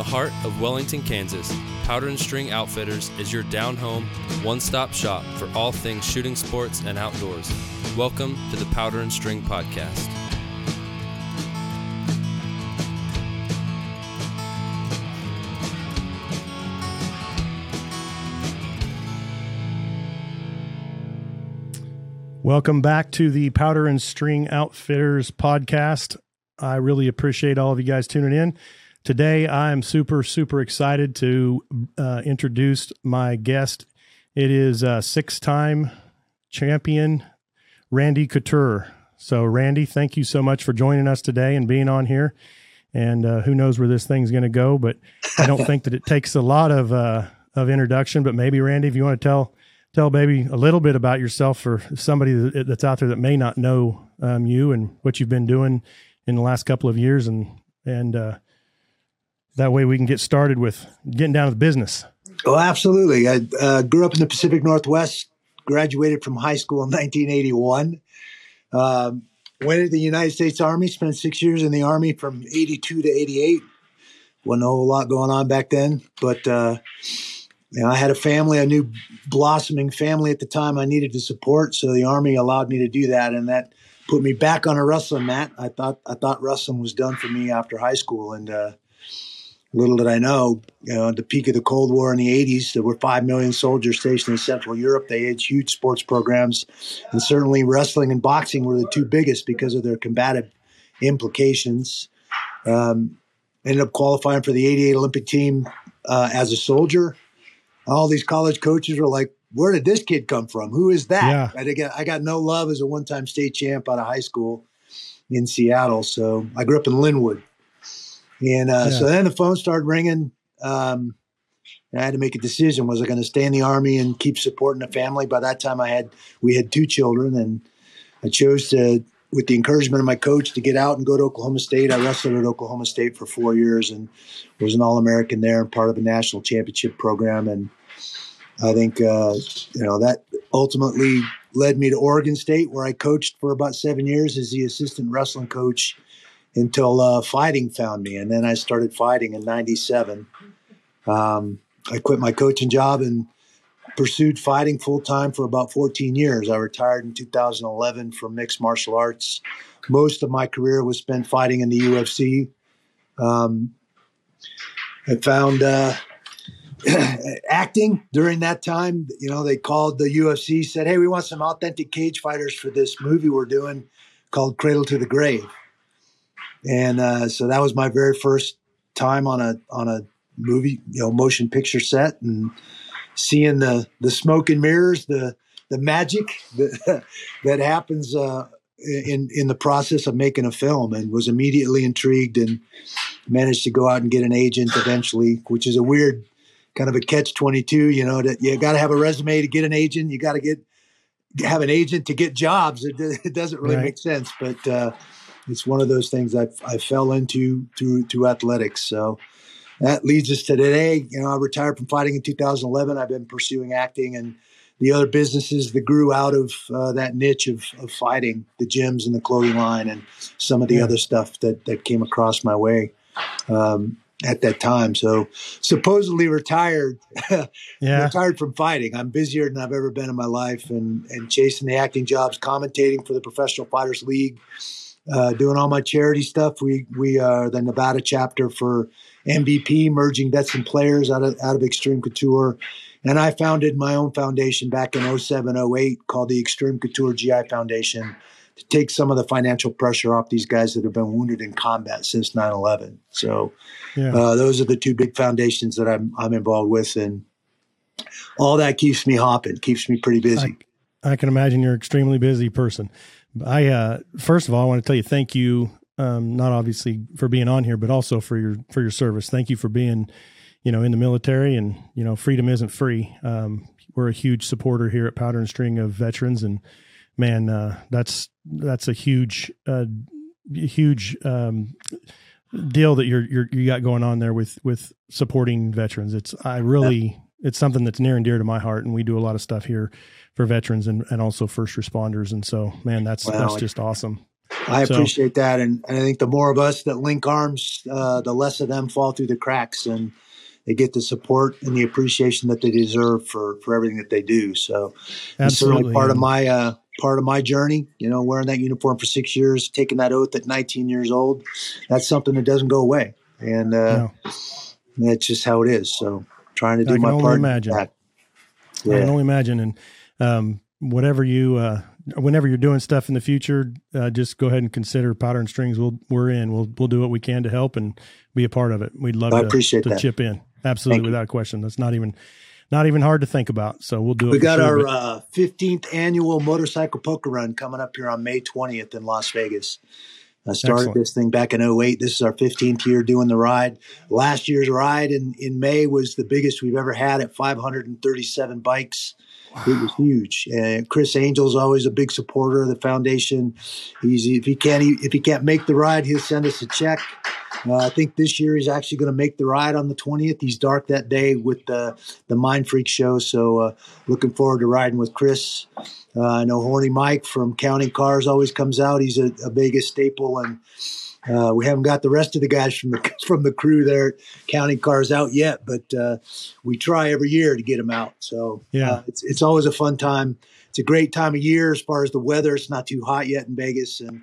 the heart of Wellington, Kansas, Powder and String Outfitters is your down home, one stop shop for all things shooting sports and outdoors. Welcome to the Powder and String Podcast. Welcome back to the Powder and String Outfitters podcast. I really appreciate all of you guys tuning in. Today, I am super, super excited to uh, introduce my guest. It is a six time champion, Randy Couture. So, Randy, thank you so much for joining us today and being on here. And uh, who knows where this thing's going to go, but I don't think that it takes a lot of uh, of introduction. But maybe, Randy, if you want to tell tell baby a little bit about yourself for somebody that's out there that may not know um, you and what you've been doing in the last couple of years and and uh, that way we can get started with getting down to the business oh absolutely i uh, grew up in the pacific northwest graduated from high school in 1981 um, went into the united states army spent six years in the army from 82 to 88 wasn't a whole lot going on back then but uh, you know, I had a family, a new blossoming family at the time I needed to support. So the Army allowed me to do that. And that put me back on a wrestling mat. I thought, I thought wrestling was done for me after high school. And, uh, little did I know, you know, at the peak of the Cold War in the 80s, there were 5 million soldiers stationed in Central Europe. They had huge sports programs. And certainly wrestling and boxing were the two biggest because of their combative implications. Um, ended up qualifying for the 88 Olympic team uh, as a soldier all these college coaches were like, where did this kid come from? Who is that? Yeah. I, got, I got no love as a one time state champ out of high school in Seattle. So I grew up in Lynnwood. And uh, yeah. so then the phone started ringing. Um, I had to make a decision. Was I going to stay in the army and keep supporting the family? By that time, I had we had two children, and I chose to, with the encouragement of my coach, to get out and go to Oklahoma State. I wrestled at Oklahoma State for four years and was an All American there and part of a national championship program. And I think uh, you know that ultimately led me to Oregon State, where I coached for about seven years as the assistant wrestling coach until uh, fighting found me, and then I started fighting in '97. Um, I quit my coaching job and pursued fighting full time for about 14 years. I retired in 2011 from mixed martial arts. Most of my career was spent fighting in the UFC. Um, I found uh, acting during that time. You know, they called the UFC, said, "Hey, we want some authentic cage fighters for this movie we're doing called Cradle to the Grave." And uh, so that was my very first time on a on a movie, you know, motion picture set, and seeing the the smoke and mirrors, the the magic that that happens uh, in in the process of making a film, and was immediately intrigued and managed to go out and get an agent eventually, which is a weird kind of a catch 22 you know that you got to have a resume to get an agent you got to get have an agent to get jobs it, it doesn't really right. make sense but uh, it's one of those things I, I fell into through through athletics so that leads us to today you know i retired from fighting in 2011 i've been pursuing acting and the other businesses that grew out of uh, that niche of, of fighting the gyms and the clothing line and some of the yeah. other stuff that that came across my way um, at that time. So supposedly retired, yeah. retired from fighting. I'm busier than I've ever been in my life and, and chasing the acting jobs, commentating for the Professional Fighters League, uh, doing all my charity stuff. We, we are the Nevada chapter for MVP, merging vets and players out of, out of Extreme Couture. And I founded my own foundation back in 07, 08 called the Extreme Couture GI Foundation to take some of the financial pressure off these guys that have been wounded in combat since 9-11 so yeah. uh, those are the two big foundations that I'm, I'm involved with and all that keeps me hopping keeps me pretty busy I, I can imagine you're an extremely busy person i uh, first of all i want to tell you thank you um, not obviously for being on here but also for your for your service. Thank you for being you know in the military and you know freedom isn't free. Um, we're a huge supporter here at powder and string of veterans and man, uh, that's that's a huge, uh, huge um, deal that you're, you're you got going on there with with supporting veterans. It's I really it's something that's near and dear to my heart, and we do a lot of stuff here for veterans and, and also first responders. And so, man, that's wow. that's just awesome. I appreciate so, that, and, and, I think the more of us that link arms, uh, the less of them fall through the cracks, and they get the support and the appreciation that they deserve for for everything that they do. So, it's certainly part yeah. of my uh, part of my journey. You know, wearing that uniform for six years, taking that oath at 19 years old, that's something that doesn't go away, and uh, no. that's just how it is. So, trying to do I my part. Imagine. Yeah. I can only imagine, and um, whatever you uh, whenever you're doing stuff in the future, uh, just go ahead and consider powder and strings. We'll we're in. We'll we'll do what we can to help and be a part of it. We'd love I to, appreciate to that. chip in. Absolutely, Thank without you. question. That's not even not even hard to think about. So we'll do it. We got sure, our uh, 15th annual motorcycle poker run coming up here on May 20th in Las Vegas. I started Excellent. this thing back in 08. This is our 15th year doing the ride. Last year's ride in, in May was the biggest we've ever had at 537 bikes. It was huge. And Criss Angel's always a big supporter of the foundation. He's if he can't if he can't make the ride, he'll send us a check. Uh, I think this year he's actually going to make the ride on the 20th. He's dark that day with the the Mindfreak show. So uh, looking forward to riding with Criss. Uh, I know Horny Mike from Counting Cars always comes out. He's a, a Vegas staple and uh, we haven't got the rest of the guys from the from the crew there counting cars out yet, but uh, we try every year to get them out. So yeah, uh, it's it's always a fun time. It's a great time of year as far as the weather. It's not too hot yet in Vegas, and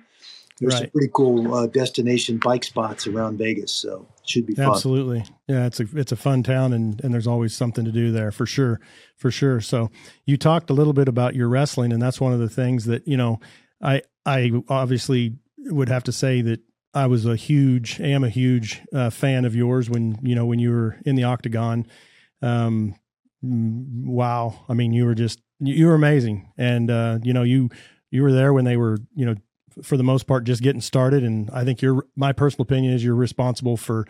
there's right. some pretty cool uh, destination bike spots around Vegas. So it should be fun. Absolutely, yeah. It's a it's a fun town, and and there's always something to do there for sure, for sure. So you talked a little bit about your wrestling, and that's one of the things that you know. I I obviously would have to say that I was a huge, am a huge uh, fan of yours when you know when you were in the octagon. Um, mm, wow, I mean, you were just you were amazing, and uh, you know you you were there when they were you know for the most part just getting started, and I think you're my personal opinion is you're responsible for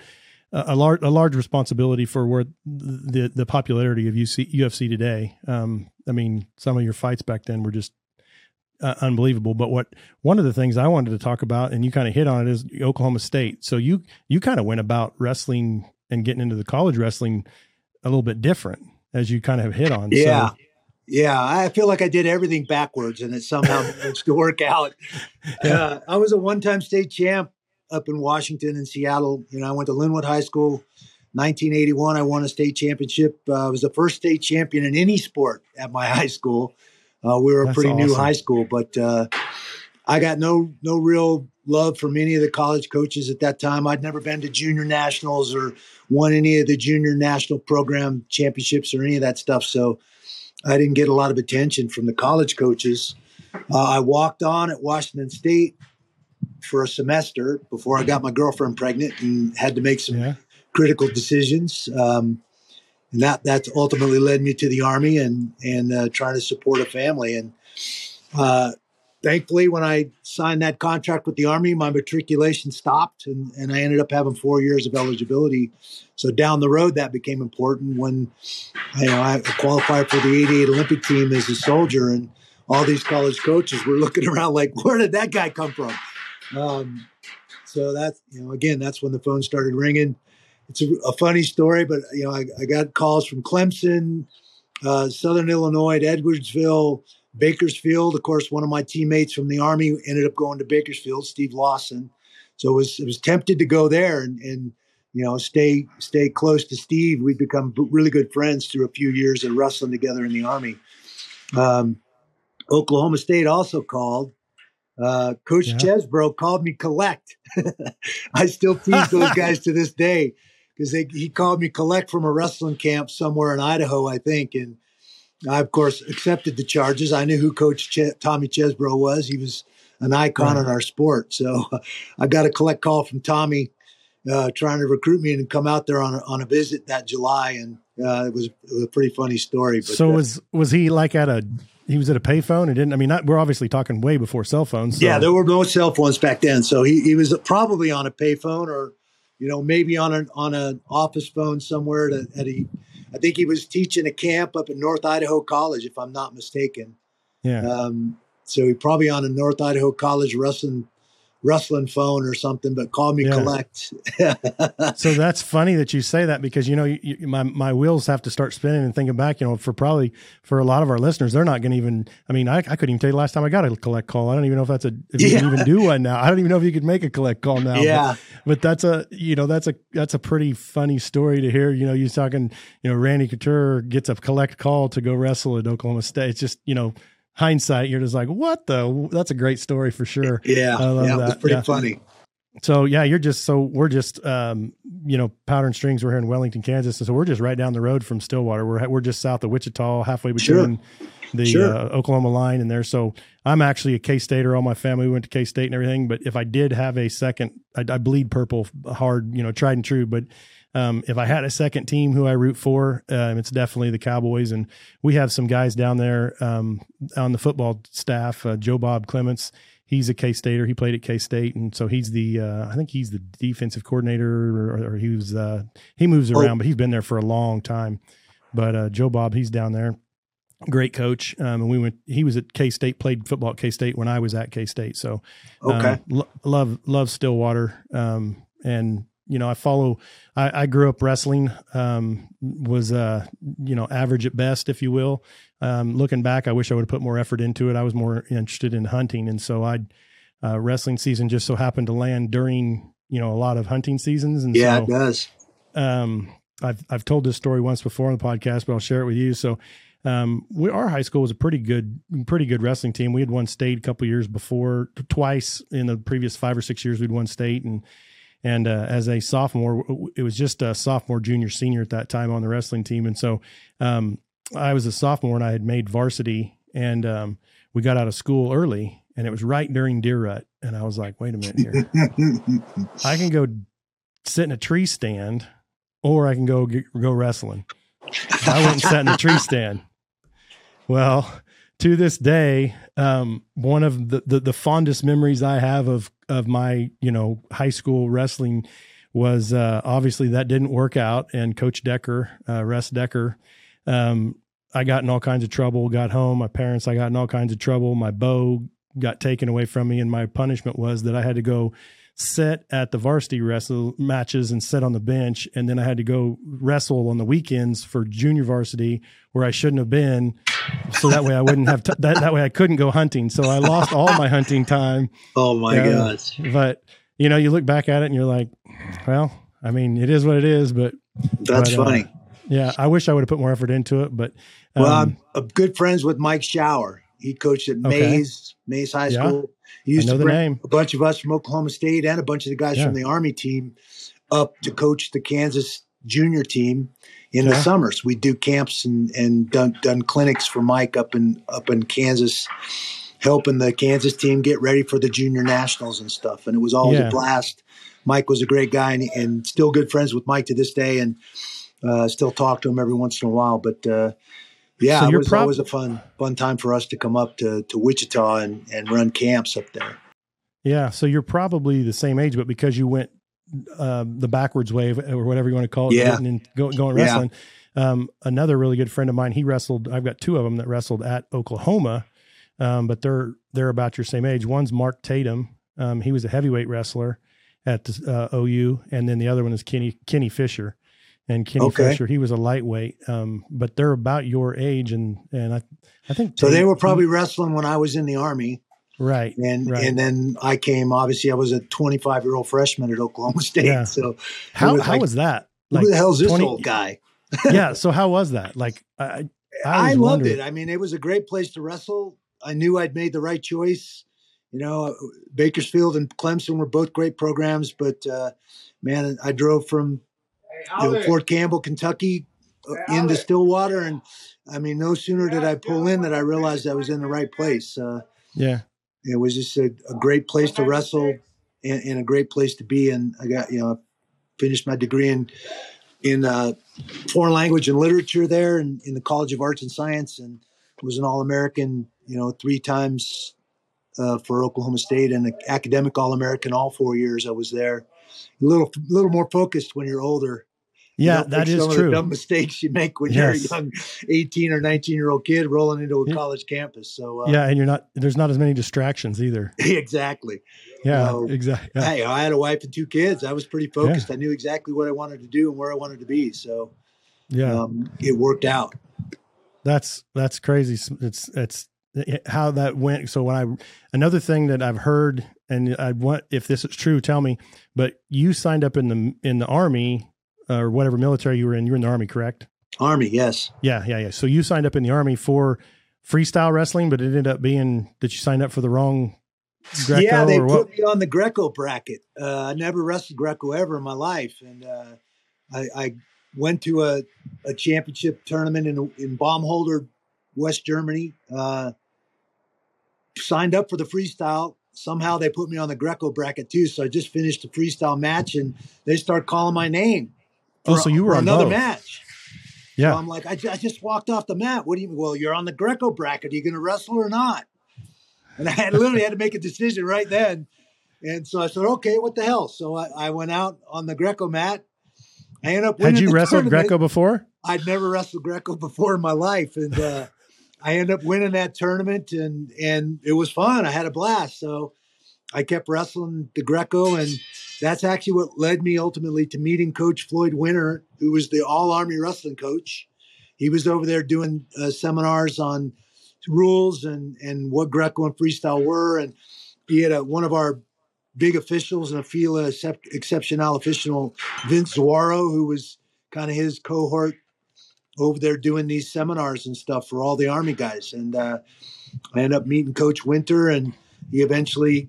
a, a large a large responsibility for where the the popularity of UC, UFC today. Um, I mean, some of your fights back then were just uh, unbelievable. But what one of the things I wanted to talk about, and you kind of hit on it, is Oklahoma State. So you you kind of went about wrestling and getting into the college wrestling a little bit different, as you kind of have hit on. Yeah. So, yeah, I feel like I did everything backwards, and it somehow managed to work out. Uh, I was a one-time state champ up in Washington and Seattle. You know, I went to Lynnwood High School. 1981, I won a state championship. Uh, I was the first state champion in any sport at my high school. Uh, we were That's a pretty awesome. new high school, but uh, I got no no real love from any of the college coaches at that time. I'd never been to junior nationals or won any of the junior national program championships or any of that stuff. So I didn't get a lot of attention from the college coaches. Uh, I walked on at Washington State for a semester before I got my girlfriend pregnant and had to make some yeah. critical decisions. Um, and that that's ultimately led me to the army and and uh, trying to support a family. And uh, thankfully, when I signed that contract with the army, my matriculation stopped, and and I ended up having four years of eligibility. So down the road, that became important when you know I qualified for the '88 Olympic team as a soldier, and all these college coaches were looking around like, where did that guy come from? Um, so that's you know again, that's when the phone started ringing it's a, a, funny story, but you know, I, I got calls from Clemson, uh, Southern Illinois, Edwardsville, Bakersfield. Of course, one of my teammates from the Army ended up going to Bakersfield, Steve Lawson. So it was it was tempted to go there and, and you know stay stay close to Steve. We'd become really good friends through a few years of wrestling together in the Army. Um, Oklahoma State also called. Uh, Coach yeah. Chesbro called me collect. I still tease those guys to this day because he called me collect from a wrestling camp somewhere in Idaho, I think, and I of course accepted the charges. I knew who Coach Ch- Tommy Chesbro was; he was an icon right. in our sport. So I got a collect call from Tommy uh, trying to recruit me and come out there on a, on a visit that July, and uh, it, was, it, was, a pretty funny story. But, so uh, was was he like at a he was at a payphone and didn't I mean not, we're obviously talking way before cell phones. So. Yeah, there were no cell phones back then, so he, he was probably on a payphone or you know, maybe on an on an office phone somewhere at, at a, I think he was teaching a camp up at North Idaho College, if I'm not mistaken. Yeah. Um, so he probably on a North Idaho College wrestling rustling phone or something, but call me yeah. collect. so that's funny that you say that because you know you, you, my my wheels have to start spinning and thinking back. You know, for probably for a lot of our listeners, they're not going to even. I mean, I, I couldn't even tell you last time I got a collect call. I don't even know if that's a if you can even do one now. I don't even know if you could make a collect call now. Yeah, but, but, that's a you know that's a that's a pretty funny story to hear. You know, you're talking. You know, Randy Couture gets a collect call to go wrestle at Oklahoma State. It's just you know hindsight, you're just like, what the? That's a great story for sure. Yeah, I love yeah, that. It's pretty yeah. funny. So yeah, you're just so we're just um, you know powder and strings. We're here in Wellington, Kansas, so we're just right down the road from Stillwater. We're we're just south of Wichita, halfway between sure. the sure. uh, Oklahoma line and there. So I'm actually a K Stater. All my family we went to K State and everything. But if I did have a second, I, I bleed purple hard, you know, tried and true. But um, if I had a second team who I root for, um, it's definitely the Cowboys. And we have some guys down there um, on the football staff. Uh, Joe Bob Clements, he's a K Stater. He played at K State, and so he's the uh, I think he's the defensive coordinator, or, or he was uh, he moves oh. around, oh. but he's been there for a long time. But uh, Joe Bob, he's down there. Great coach, um, and we went. He was at K State, played football at K State when I was at K State. So, okay, um, lo- love love Stillwater, um, and you know, I follow. I, I grew up wrestling. Um, was uh, you know, average at best, if you will. Um, looking back, I wish I would have put more effort into it. I was more interested in hunting, and so I uh, wrestling season just so happened to land during you know a lot of hunting seasons. And yeah, so, it does. Um, I've I've told this story once before on the podcast, but I'll share it with you. So, um, we, our high school was a pretty good, pretty good wrestling team. We had won state a couple years before, twice in the previous five or six years we'd won state, and and uh, as a sophomore, it was just a sophomore, junior, senior at that time on the wrestling team. And so um, I was a sophomore and I had made varsity, and um, we got out of school early, and it was right during deer rut. And I was like, wait a minute here. I can go sit in a tree stand, or I can go get, go wrestling. I went and sat in the tree stand. Well, to this day, um, one of the, the, the fondest memories I have of of my you know high school wrestling was uh, obviously that didn't work out, and Coach Decker, uh, Russ Decker, um, I got in all kinds of trouble. Got home, my parents, I got in all kinds of trouble. My bow got taken away from me, and my punishment was that I had to go sit at the varsity wrestle matches and sit on the bench. And then I had to go wrestle on the weekends for junior varsity where I shouldn't have been. So that way I wouldn't have, t- that, that way I couldn't go hunting. So I lost all my hunting time. Oh my uh, gosh. But you know, you look back at it and you're like, well, I mean, it is what it is, but that's but, uh, funny. Yeah. I wish I would have put more effort into it, but, um, well, I'm, I'm good friends with Mike Shower. He coached at okay. Maize, Maize High School. He used to bring name. a bunch of us from Oklahoma State and a bunch of the guys yeah. from the Army team up to coach the Kansas junior team in yeah. the summers. We do camps and and done, done clinics for Mike up in up in Kansas, helping the Kansas team get ready for the junior nationals and stuff. And it was always yeah. a blast. Mike was a great guy and, and, still good friends with Mike to this day, and uh, still talk to him every once in a while. But uh, yeah, so it was prob- always a fun fun time for us to come up to, to Wichita and, and run camps up there. Yeah, so you're probably the same age, but because you went uh, the backwards way or whatever you want to call it, yeah. and go, going wrestling. Yeah. Um, another really good friend of mine, he wrestled. I've got two of them that wrestled at Oklahoma, um, but they're they're about your same age. One's Mark Tatum. Um, he was a heavyweight wrestler at uh, OU, and then the other one is Kenny Kenny Fisher and Kenny okay. Fisher. He was a lightweight, um, but they're about your age, and and I I think so. they were probably wrestling when I was in the army, right? And right. and then I came. Obviously, I was a 25 year old freshman at Oklahoma State. Yeah. So how was how like, was that? Like who the hell's this 20, old guy? yeah. So how was that? Like I I, I loved it. I mean, it was a great place to wrestle. I knew I'd made the right choice. You know, Bakersfield and Clemson were both great programs, but uh, man, I drove from you know, Fort Campbell, Kentucky, uh, into Stillwater, and I mean, no sooner did I pull in that I realized I was in the right place. Uh, yeah, it was just a, a great place to wrestle and, and, a great place to be. And I got you know finished my degree in in uh, foreign language and literature there, and in the College of Arts and Science, and was an All American. You know, three times uh, for Oklahoma State and an academic All American all four years I was there. A little little more focused when you're older Yeah, that is some true. Of the dumb mistakes you make when Yes. you're a young 18 or 19 year old kid rolling into a college campus. So uh, yeah, and you're not. There's not as many distractions either. exactly. Yeah, exactly. Hey, I had a wife and two kids. I was pretty focused. I knew exactly what I wanted to do and where I wanted to be. So Yeah, um, it worked out. that's that's crazy. It's it's how that went. So when I another thing that I've heard, and I want if this is true, tell me. But you signed up in the in the army or whatever military you were in. You were in the army, correct? Army, yes. Yeah, yeah, yeah. So you signed up in the army for freestyle wrestling, but it ended up being that you signed up for the wrong Greco yeah, they put what? me on the Greco bracket. Uh, I never wrestled Greco ever in my life, and uh, I, I went to a, a championship tournament in in Baumholder, West Germany. Uh, signed up for the freestyle. Somehow they put me on the Greco bracket too. So I just finished the freestyle match, and they start calling my name. Oh, so you were on another both. match. Yeah. So I'm like, I, I just walked off the mat. What do you? mean? Well, you're on the Greco bracket. Are you going to wrestle or not? And I had, literally had to make a decision right then. And so I said, okay, what the hell? So I, I went out on the Greco mat. I ended up winning Had you wrestled tournament. Greco before? I'd never wrestled Greco before in my life, and uh, I ended up winning that tournament, and and it was fun. I had a blast. So I kept wrestling the Greco, and that's actually what led me ultimately to meeting Coach Floyd Winter, who was the All Army wrestling coach. He was over there doing uh, seminars on rules and and what Greco and freestyle were, and he had a, one of our big officials and a FILA exceptional official, Vince Zuaro, who was kind of his cohort over there doing these seminars and stuff for all the Army guys. And uh, I ended up meeting Coach Winter, and he eventually,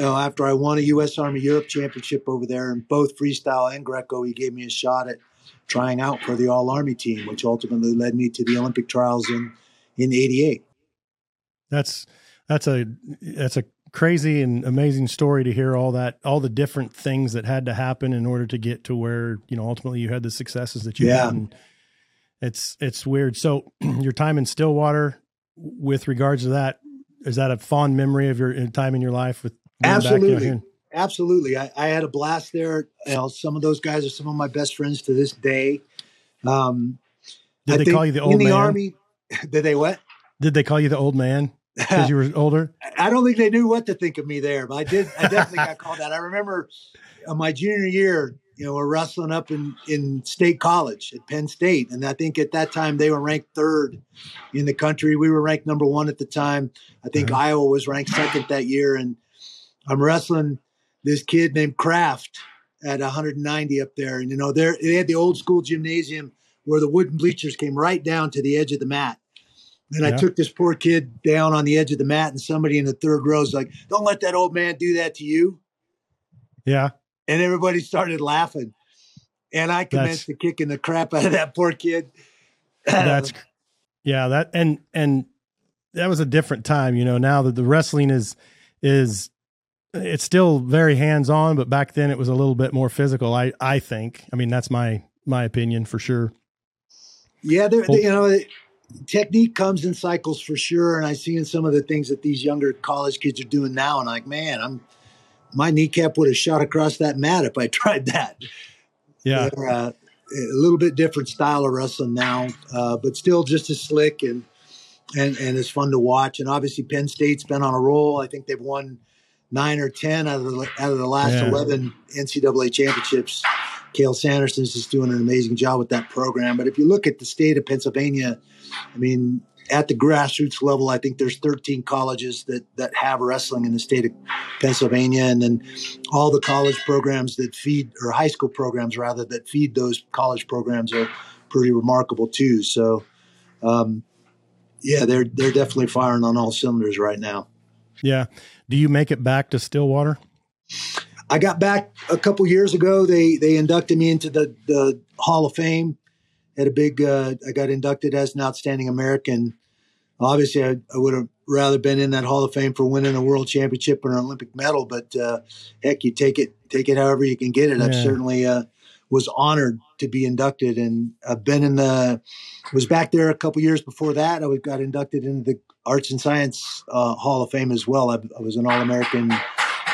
you know, after I won a U.S. Army Europe Championship over there in both freestyle and Greco, he gave me a shot at trying out for the All Army team, which ultimately led me to the Olympic trials in in '88. That's that's a that's a crazy and amazing story to hear all that all the different things that had to happen in order to get to where you know ultimately you had the successes that you Yeah. had. And it's it's weird. So your time in Stillwater, with regards to that, is that a fond memory of your time in your life with going back, you know, Absolutely. Absolutely. I, I had a blast there. You know, some of those guys are some of my best friends to this day. Um, Did I they call you the old in old the man? Army? Did they what? Did they call you the old man because you were older? I don't think they knew what to think of me there, but I did. I definitely got called that. I remember uh, my junior year. You know, we're wrestling up in in state college at Penn State, and I think at that time they were ranked third in the country. We were ranked number one at the time. I think Uh-huh. Iowa was ranked second that year, and I'm wrestling this kid named Kraft at 190 up there, and you know, they had the old school gymnasium where the wooden bleachers came right down to the edge of the mat. And I took this poor kid down on the edge of the mat, and somebody in the third row is like, "Don't let that old man do that to you." Yeah. And everybody started laughing, and I commenced to kicking the crap out of that poor kid. That's yeah, that and and that was a different time, you know. Now that the wrestling is is it's still very hands on, but back then it was a little bit more physical. I I think. I mean, that's my my opinion for sure. Yeah, there, Well- you know, technique comes in cycles for sure. And I see in some of the things that these younger college kids are doing now, and like, man, I'm my kneecap would have shot across that mat if I tried that. Yeah, uh, a little bit different style of wrestling now, uh, but still just as slick and and and it's fun to watch. And obviously, Penn State's been on a roll. I think they've won nine or ten out of the out of the last Yeah. eleven NCAA championships. Cael Sanderson's just doing an amazing job with that program. But if you look at the state of Pennsylvania, I mean, at the grassroots level, I think there's 13 colleges that that have wrestling in the state of Pennsylvania, and then all the college programs that feed, or high school programs rather, that feed those college programs are pretty remarkable too. So, um, yeah, they're they're definitely firing on all cylinders right now. yeah. Do you make it back to Stillwater? I got back a couple years ago. They they inducted me into the the Hall of Fame. Had a big. Uh, I got inducted as an outstanding American. Obviously, I, I would have rather been in that Hall of Fame for winning a world championship or an Olympic medal. But uh, heck, you take it take it however you can get it. I've certainly uh, was honored to be inducted, and I've been in the was back there a couple years before that. I got inducted into the Arts and Science uh, Hall of Fame as well. I, I was an All American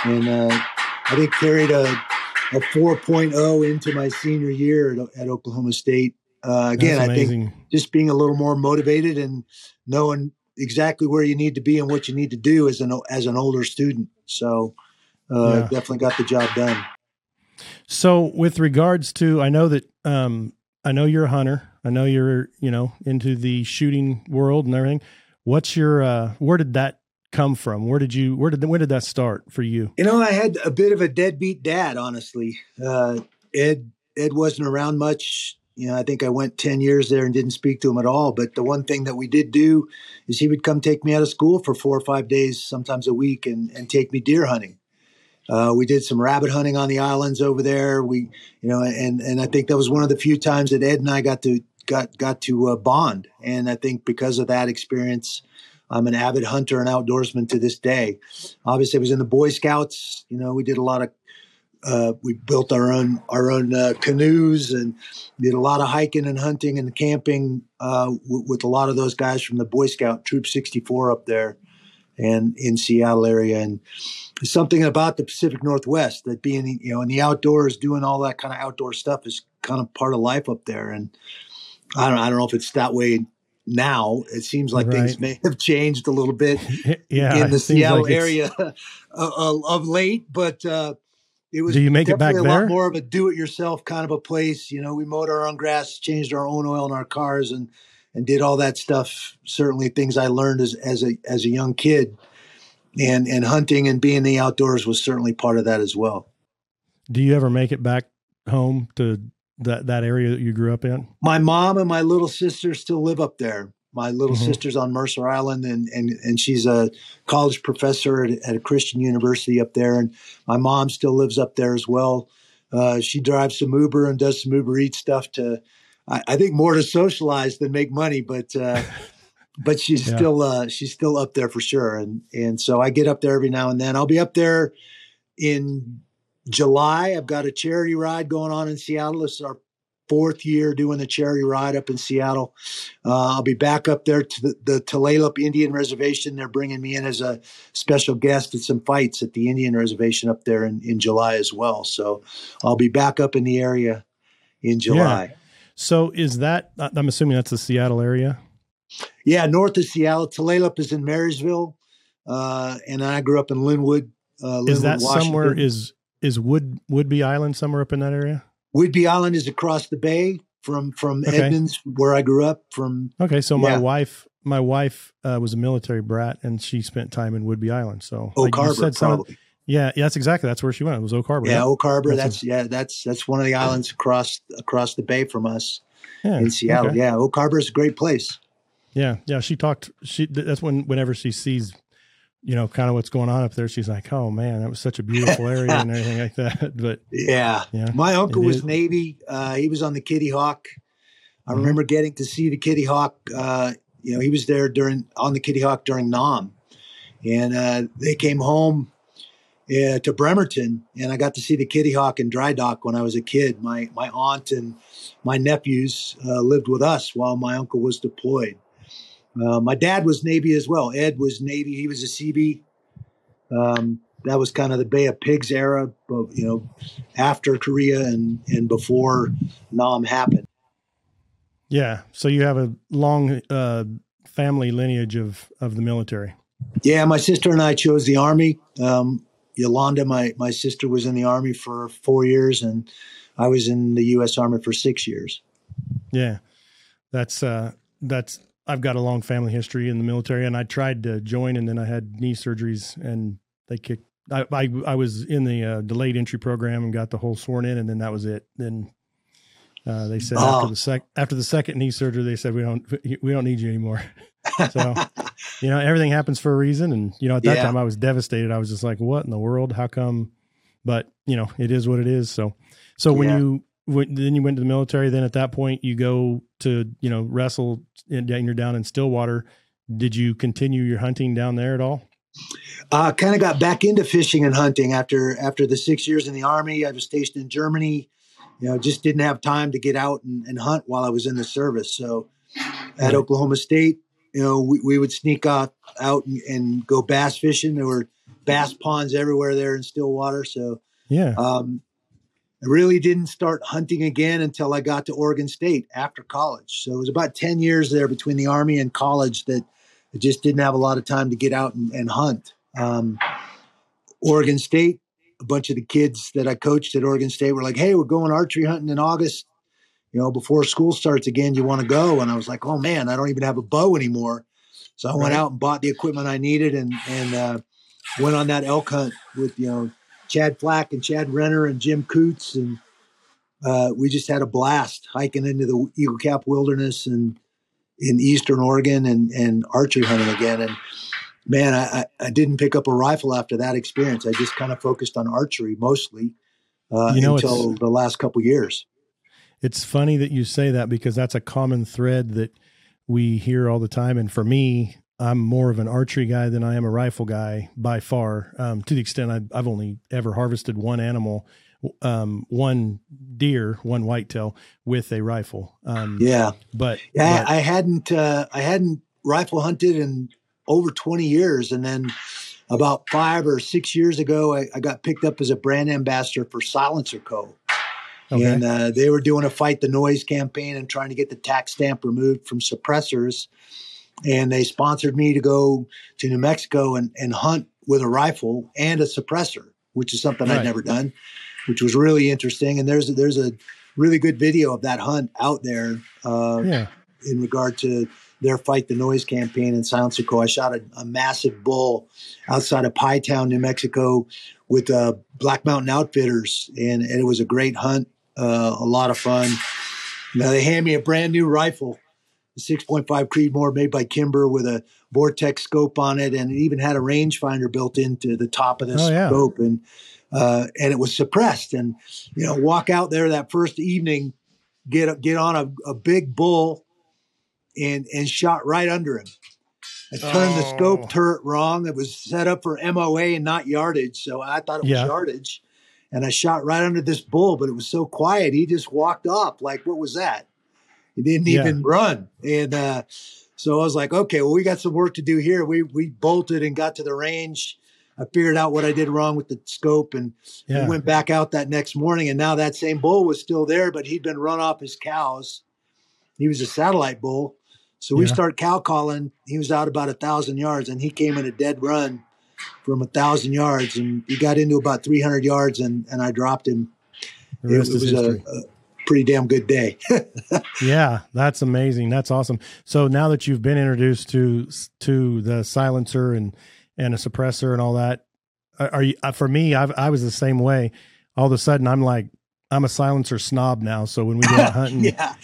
and uh, I think carried a a 4.0 into my senior year at, at Oklahoma State. Uh, again, I think just being a little more motivated and knowing exactly where you need to be and what you need to do as an as an older student. So uh, yeah. definitely got the job done. So with regards to, I know that um, I know you're a hunter. I know you're you know into the shooting world and everything. What's your uh, where did that come from? Where did you where did when did that start for you? You know, I had a bit of a deadbeat dad. Honestly, uh, Ed Ed wasn't around much. You know, I think I went ten years there and didn't speak to him at all. But the one thing that we did do is he would come take me out of school for four or five days, sometimes a week, and and take me deer hunting. Uh, we did some rabbit hunting on the islands over there. We, you know, and and I think that was one of the few times that Ed and I got to got got to uh, bond. And I think because of that experience, I'm an avid hunter and outdoorsman to this day. Obviously, I was in the Boy Scouts. You know, we did a lot of. Uh, we built our own our own uh, canoes and did a lot of hiking and hunting and camping uh, w- with a lot of those guys from the Boy Scout Troop 64 up there and in Seattle area. And something about the Pacific Northwest that being you know in the outdoors, doing all that kind of outdoor stuff is kind of part of life up there. And I don't I don't know if it's that way now. It seems like right. things may have changed a little bit yeah, in the Seattle like area of, of, late, but uh, it was do you make it back a there? lot more of a do-it-yourself kind of a place. You know, we mowed our own grass, changed our own oil in our cars, and and did all that stuff. Certainly, things I learned as as a as a young kid, and and hunting and being in the outdoors was certainly part of that as well. Do you ever make it back home to that that area that you grew up in? My mom and my little sister still live up there. My little mm-hmm. sister's on Mercer Island, and and and she's a college professor at, at, a Christian university up there. And my mom still lives up there as well. Uh, she drives some Uber and does some Uber Eats stuff to, I, I think, more to socialize than make money. But uh, but she's yeah. still uh, she's still up there for sure. And and so I get up there every now and then. I'll be up there in July, I've got a charity ride going on in Seattle. This is our fourth year doing the charity ride up in Seattle. Uh, I'll be back up there to the, the Tulalip Indian Reservation. They're bringing me in as a special guest at some fights at the Indian Reservation up there in, in July as well. So I'll be back up in the area in July. Yeah. So is that, I'm assuming that's the Seattle area? Yeah, north of Seattle. Tulalip is in Marysville. Uh, and I grew up in Lynnwood. Uh, Lynnwood is that Washington. somewhere is is Wood Whidbey Island somewhere up in that area? Whidbey Island is across the bay from from okay. Edmonds, where I grew up. From okay, so my wife my wife uh, was a military brat, and she spent time in Whidbey Island. So Oak like Harbor, probably. yeah, yeah, that's exactly that's where she went. It was Oak Harbor. Yeah, Oak Harbor. That's, that's a, yeah, that's that's one of the islands across across the bay from us yeah, in Seattle. Okay. Yeah, Oak Harbor is a great place. Yeah, yeah. She talked. She that's when whenever she sees you know, kind of what's going on up there. She's like, "Oh man, that was such a beautiful area and everything like that." But yeah, yeah my uncle was is. Navy. Uh, he was on the Kitty Hawk. I mm-hmm. remember getting to see the Kitty Hawk. Uh, you know, he was there during on the Kitty Hawk during Nam, and uh, they came home uh, to Bremerton, and I got to see the Kitty Hawk in dry dock when I was a kid. My my aunt and my nephews uh, lived with us while my uncle was deployed. Uh, my dad was Navy as well. Ed was Navy. He was a Seabee. Um, that was kind of the Bay of Pigs era, but you know, after Korea and and before Nam happened. Yeah. So you have a long uh, family lineage of of the military. Yeah, my sister and I chose the army. Um, Yolanda, my my sister, was in the army for four years, and I was in the U.S. Army for six years. Yeah, that's uh, that's I've got a long family history in the military, and I tried to join, and then I had knee surgeries, and they kicked. I I, I was in the uh, delayed entry program and got the whole sworn in, and then that was it. Then uh, they said oh. after the sec after the second knee surgery, they said we don't we don't need you anymore. so you know everything happens for a reason, and you know at that yeah. time I was devastated. I was just like, what in the world? How come? But you know it is what it is. So so when yeah. you then you went to the military. Then at that point, you go to you know wrestle, and you're down in Stillwater. Did you continue your hunting down there at all? Uh, kind of got back into fishing and hunting after after the six years in the army. I was stationed in Germany. You know, just didn't have time to get out and, and hunt while I was in the service. So at. Oklahoma State, you know, we, we would sneak out out and, and, go bass fishing. There were bass ponds everywhere there in Stillwater. So yeah, um, I really didn't start hunting again until I got to Oregon State after college. So it was about 10 years there between the Army and college that I just didn't have a lot of time to get out and, and hunt. Um, Oregon State, a bunch of the kids that I coached at Oregon State were like, hey, we're going archery hunting in August. You know, before school starts again, you want to go? And I was like, oh man, I don't even have a bow anymore. So I went out and bought the equipment I needed and, and, uh, went on that elk hunt with, you know, Chad Flack and Chad Renner and Jim Coots. And uh, we just had a blast hiking into the Eagle Cap Wilderness and in Eastern Oregon and, and archery hunting again. And man, I, I didn't pick up a rifle after that experience. I just kind of focused on archery mostly uh, you know, until the last couple years. It's funny that you say that because that's a common thread that we hear all the time. And for me, I'm more of an archery guy than I am a rifle guy by far. Um, to the extent I, have only ever harvested one animal, um, one deer, one whitetail with a rifle. Um, yeah, but yeah, but, I hadn't uh, I hadn't rifle hunted in over 20 years, and then about five or six years ago, I, I got picked up as a brand ambassador for SilencerCo. Okay. And uh, they were doing a fight the noise campaign and trying to get the tax stamp removed from suppressors and they sponsored me to go to New Mexico and, and hunt with a rifle and a suppressor, which is something right. I'd never done, which was really interesting. And there's a, there's a really good video of that hunt out there uh, yeah. in regard to their fight the noise campaign in SilencerCo. I shot a, a massive bull outside of Pie Town, New Mexico, with uh, Black Mountain Outfitters, and, and, it was a great hunt, uh, a lot of fun. Now they hand me a brand new rifle 6.5 Creedmoor made by Kimber with a Vortex scope on it, and it even had a rangefinder built into the top of the oh, yeah. scope, and uh, and it was suppressed. And you know, walk out there that first evening, get get on a, a big bull, and and shot right under him. I turned oh. the scope oh. turret wrong. It was set up for MOA and not yardage, so I thought it yeah. was yardage. And I shot right under this bull, but it was so quiet. He just walked off. Like, what was that? He didn't yeah. even run. And uh, so I was like, okay, well, we got some work to do here. We we bolted and got to the range. I figured out what I did wrong with the scope and yeah. we went back out that next morning. And now that same bull was still there, but he'd been run off his cows. He was a satellite bull. So we yeah. start cow calling. He was out about a thousand yards and he came in a dead run from a thousand yards and he got into about 300 yards and, and I dropped him. It, it was a, a, pretty damn good day. yeah, that's amazing. That's awesome. So now that you've been introduced to to the silencer and and a suppressor and all that, are you? Uh, for me, I've, I was the same way. All of a sudden, I'm like, I'm a silencer snob now. So when we go out hunting, yeah.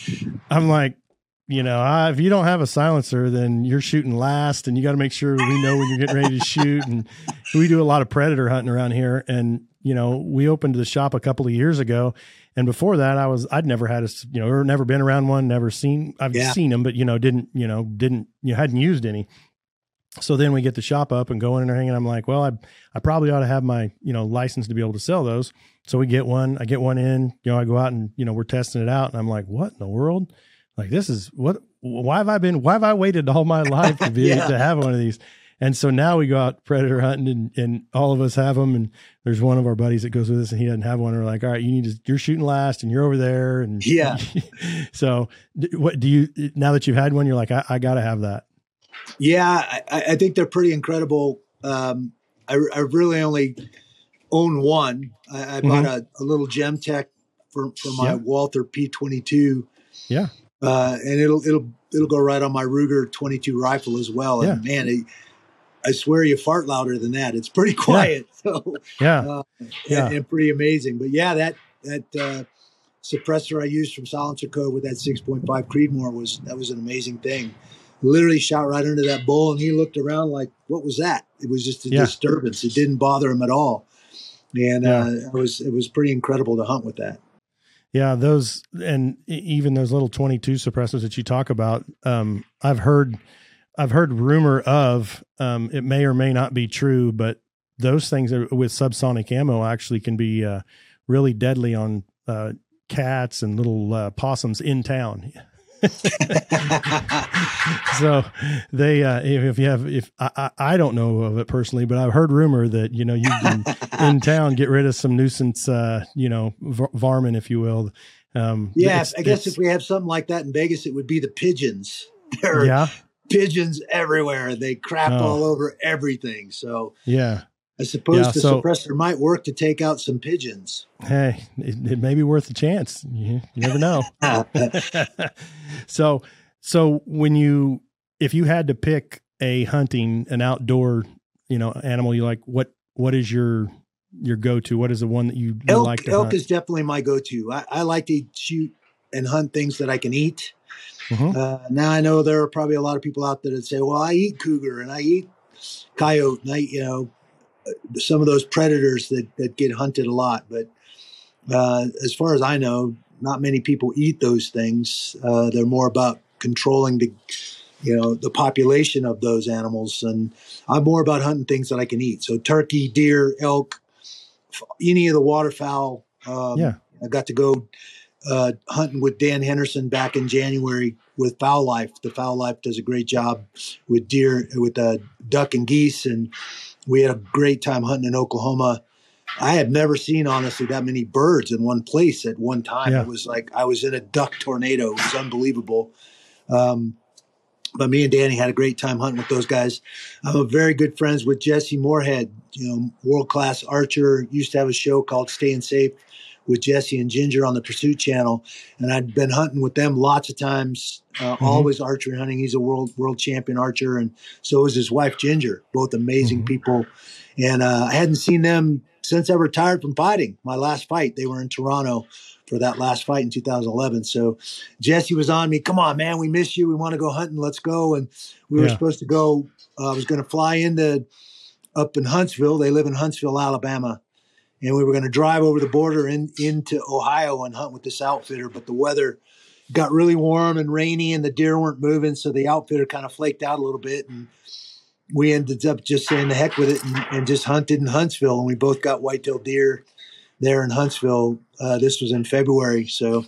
I'm like, you know, I, if you don't have a silencer, then you're shooting last, and you got to make sure we know when you're getting ready to shoot. And we do a lot of predator hunting around here, and you know, we opened the shop a couple of years ago, and before that, I was I'd never had a you know or never been around one, never seen I've yeah. seen them, but you know didn't you know didn't you know, hadn't used any. So then we get the shop up and going and everything, and I'm like, well, I I probably ought to have my you know license to be able to sell those. So we get one, I get one in, you know, I go out and you know we're testing it out, and I'm like, what in the world? Like this is what? Why have I been? Why have I waited all my life to be yeah. to have one of these? And so now we go out predator hunting and, and all of us have them. And there's one of our buddies that goes with us and he doesn't have one. we're like, all right, you need to, you're shooting last and you're over there. And yeah. so what do you, now that you've had one, you're like, I, I got to have that. Yeah. I, I, think they're pretty incredible. Um, I, I really only own one. I, I mm-hmm. bought a, a, little Gemtech for, for my yeah. Walther P22. Yeah. Uh, and it'll, it'll, it'll go right on my Ruger 22 rifle as well. And man, it, I swear you fart louder than that. It's pretty quiet. Yeah. So yeah, uh, yeah, and, and, pretty amazing. But yeah, that that uh, suppressor I used from SilencerCo with that 6.5 Creedmoor was that was an amazing thing. Literally shot right under that bull, and he looked around like, "What was that?" It was just a yeah. disturbance. It didn't bother him at all, and yeah. uh, it was it was pretty incredible to hunt with that. Yeah, those and even those little 22 suppressors that you talk about, um, I've heard I've heard rumor of um, it may or may not be true, but those things are, with subsonic ammo actually can be uh, really deadly on uh, cats and little uh, possums in town. so they, uh, if you have, if I, I don't know of it personally, but I've heard rumor that you know you can in town get rid of some nuisance, uh, you know, varmint, if you will. Um, yeah, I guess if we have something like that in Vegas, it would be the pigeons. Yeah. Pigeons everywhere. They crap oh. all over everything. So yeah, I suppose yeah, the so, suppressor might work to take out some pigeons. Hey, it, it may be worth a chance. You, you never know. so, so when you, if you had to pick a hunting, an outdoor, you know, animal you like, what, what is your, your go-to? What is the one that you, you elk, like to Elk hunt? is definitely my go-to. I, I, like to shoot and hunt things that I can eat. Mm-hmm. Uh, now I know there are probably a lot of people out there that say, well, I eat cougar and I eat coyote and I, you know, some of those predators that, that get hunted a lot. But uh, as far as I know, not many people eat those things. Uh, they're more about controlling the, you know, the population of those animals. And I'm more about hunting things that I can eat. So turkey, deer, elk, any of the waterfowl. Um, yeah, I got to go uh, hunting with Dan Henderson back in January with Fowl Life. The Fowl Life does a great job with deer, with uh, duck and geese, and we had a great time hunting in Oklahoma. I had never seen honestly that many birds in one place at one time. Yeah. It was like I was in a duck tornado. It was unbelievable. Um, but me and Danny had a great time hunting with those guys. I'm a very good friends with Jesse Moorhead, you know, world class archer. Used to have a show called Staying Safe with Jesse and Ginger on the Pursuit Channel, and I'd been hunting with them lots of times. Uh, mm-hmm. Always archery hunting. He's a world world champion archer, and so is his wife Ginger. Both amazing mm-hmm. people, and uh, I hadn't seen them since I retired from fighting. My last fight, they were in Toronto for that last fight in 2011. So Jesse was on me. Come on, man, we miss you. We want to go hunting. Let's go. And we yeah. were supposed to go. Uh, I was going to fly into up in Huntsville. They live in Huntsville, Alabama and we were going to drive over the border in, into Ohio and hunt with this outfitter, but the weather got really warm and rainy, and the deer weren't moving, so the outfitter kind of flaked out a little bit, and we ended up just saying the heck with it and, and just hunted in Huntsville, and we both got whitetail deer there in Huntsville. Uh, this was in February, so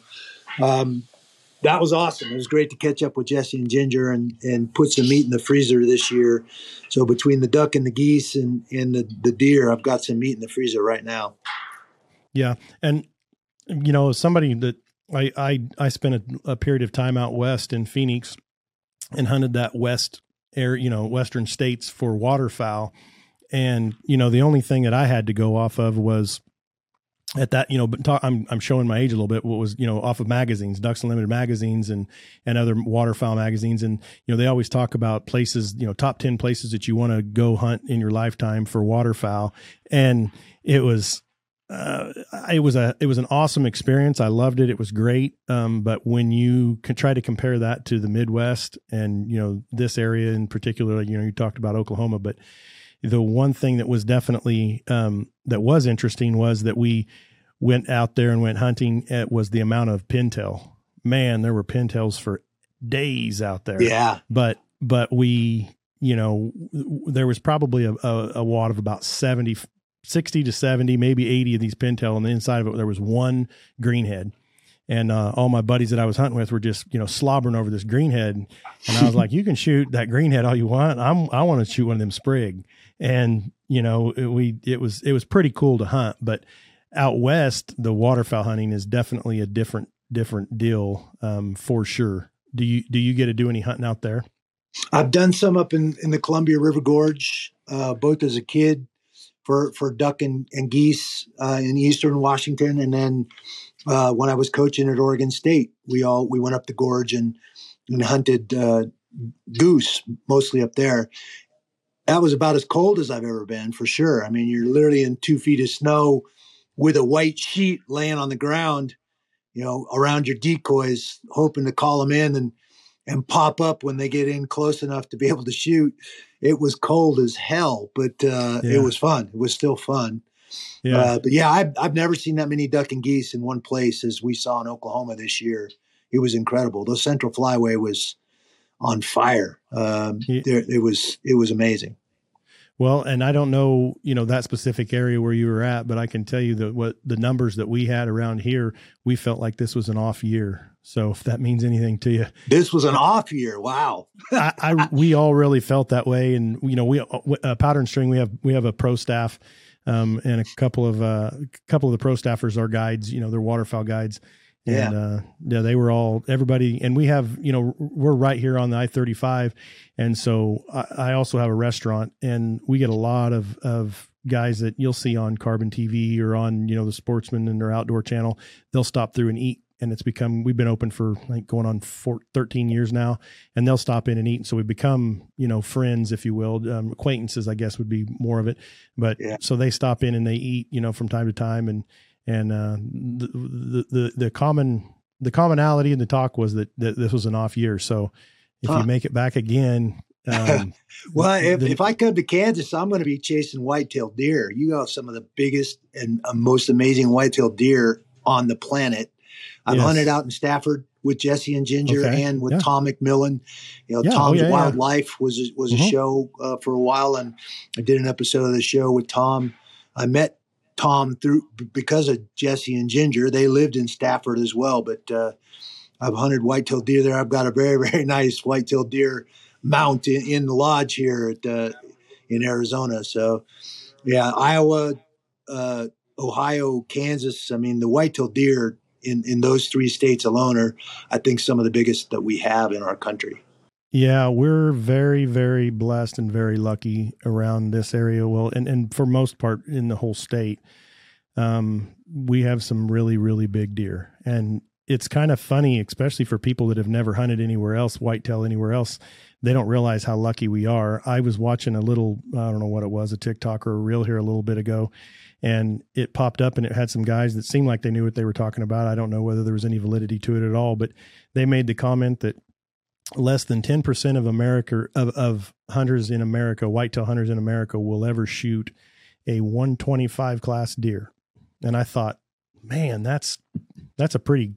um, that was awesome. It was great to catch up with Jesse and Ginger and, and put some meat in the freezer this year. So between the duck and the geese and, and the, the deer, I've got some meat in the freezer right now. Yeah. And, you know, somebody that I, I, I spent a, a period of time out west in Phoenix and hunted that west air, you know, Western states for waterfowl. And, you know, the only thing that I had to go off of was at that, you know, but talk, I'm I'm showing my age a little bit. What was you know off of magazines, Ducks Unlimited magazines, and and other waterfowl magazines, and you know they always talk about places, you know, top ten places that you want to go hunt in your lifetime for waterfowl, and it was. Uh, it was a it was an awesome experience. I loved it. It was great. Um, but when you can try to compare that to the Midwest and you know this area in particular, you know you talked about Oklahoma, but the one thing that was definitely um, that was interesting was that we went out there and went hunting. It was the amount of pintail. Man, there were pintails for days out there. Yeah, but but we you know there was probably a, a, a wad of about 70 60 to 70 maybe 80 of these pintail on the inside of it there was one greenhead and uh, all my buddies that I was hunting with were just you know slobbering over this greenhead, and I was like, "You can shoot that greenhead all you want. I'm I want to shoot one of them sprig." And you know, it, we it was it was pretty cool to hunt, but out west, the waterfowl hunting is definitely a different different deal um, for sure. Do you do you get to do any hunting out there? I've done some up in in the Columbia River Gorge, uh, both as a kid for for duck and, and geese uh, in eastern Washington, and then uh, when I was coaching at Oregon State, we all we went up the gorge and and hunted uh, goose mostly up there. That was about as cold as I've ever been, for sure. I mean, you're literally in two feet of snow with a white sheet laying on the ground, you know, around your decoys, hoping to call them in and and pop up when they get in close enough to be able to shoot. It was cold as hell, but uh, yeah. it was fun. It was still fun. Yeah. Uh, but yeah, I've, I've never seen that many duck and geese in one place as we saw in Oklahoma this year. It was incredible. The Central Flyway was on fire. Um, yeah. there, it was it was amazing. Well, and I don't know, you know, that specific area where you were at, but I can tell you that what the numbers that we had around here, we felt like this was an off year. So if that means anything to you, this was an off year. Wow. I, I, we all really felt that way, and you know, we uh, powder and string. We have we have a pro staff, um, and a couple of uh, a couple of the pro staffers are guides. You know, they're waterfowl guides. And, yeah. Uh, yeah, they were all everybody, and we have you know we're right here on the I thirty five, and so I, I also have a restaurant, and we get a lot of of guys that you'll see on Carbon TV or on you know the Sportsman and their outdoor channel. They'll stop through and eat and it's become we've been open for like going on four, 13 years now and they'll stop in and eat and so we become you know friends if you will um, acquaintances i guess would be more of it but yeah. so they stop in and they eat you know from time to time and and uh, the, the, the common the commonality in the talk was that, that this was an off year so if huh. you make it back again um, well, if, the, if I come to Kansas, I'm going to be chasing whitetail deer. You have some of the biggest and uh, most amazing whitetail deer on the planet. I've yes. hunted out in Stafford with Jesse and Ginger okay. and with yeah. Tom McMillan. You know, yeah. Tom's oh, yeah, Wildlife was a, was a mm-hmm. show uh, for a while, and I did an episode of the show with Tom. I met Tom through because of Jesse and Ginger. They lived in Stafford as well, but uh, I've hunted whitetail deer there. I've got a very very nice whitetail deer mount in, in the lodge here at uh, in Arizona. So, yeah, Iowa, uh, Ohio, Kansas. I mean, the whitetail deer in, in those three states alone are, I think, some of the biggest that we have in our country. Yeah, we're very, very blessed and very lucky around this area. Well, and, and for most part in the whole state, um, we have some really, really big deer. And it's kind of funny, especially for people that have never hunted anywhere else, whitetail anywhere else. They don't realize how lucky we are. I was watching a little, I don't know what it was, a TikTok or a reel here a little bit ago, and it popped up and it had some guys that seemed like they knew what they were talking about. I don't know whether there was any validity to it at all, but they made the comment that less than 10% of America of, of hunters in America, whitetail hunters in America will ever shoot a 125 class deer. And I thought, man, that's that's a pretty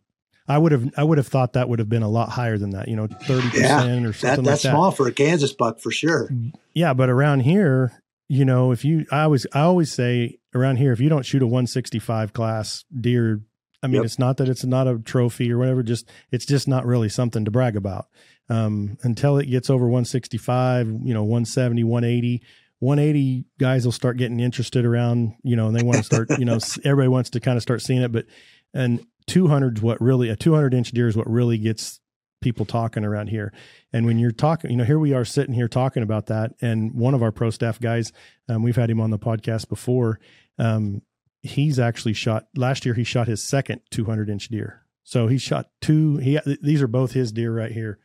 I would have I would have thought that would have been a lot higher than that, you know, 30% yeah, or something that, that's like small for a Kansas buck for sure. Yeah, but around here, you know, if you I always I always say around here if you don't shoot a 165 class deer, I mean, yep. it's not that it's not a trophy or whatever, just it's just not really something to brag about. Um, until it gets over 165, you know, 170, 180, 180 guys will start getting interested around, you know, and they want to start, you know, everybody wants to kind of start seeing it, but and 200 is what really a 200 inch deer is what really gets people talking around here. And when you're talking, you know, here we are sitting here talking about that. And one of our pro staff guys, um, we've had him on the podcast before. Um, he's actually shot last year. He shot his second 200 inch deer. So he shot two. He these are both his deer right here.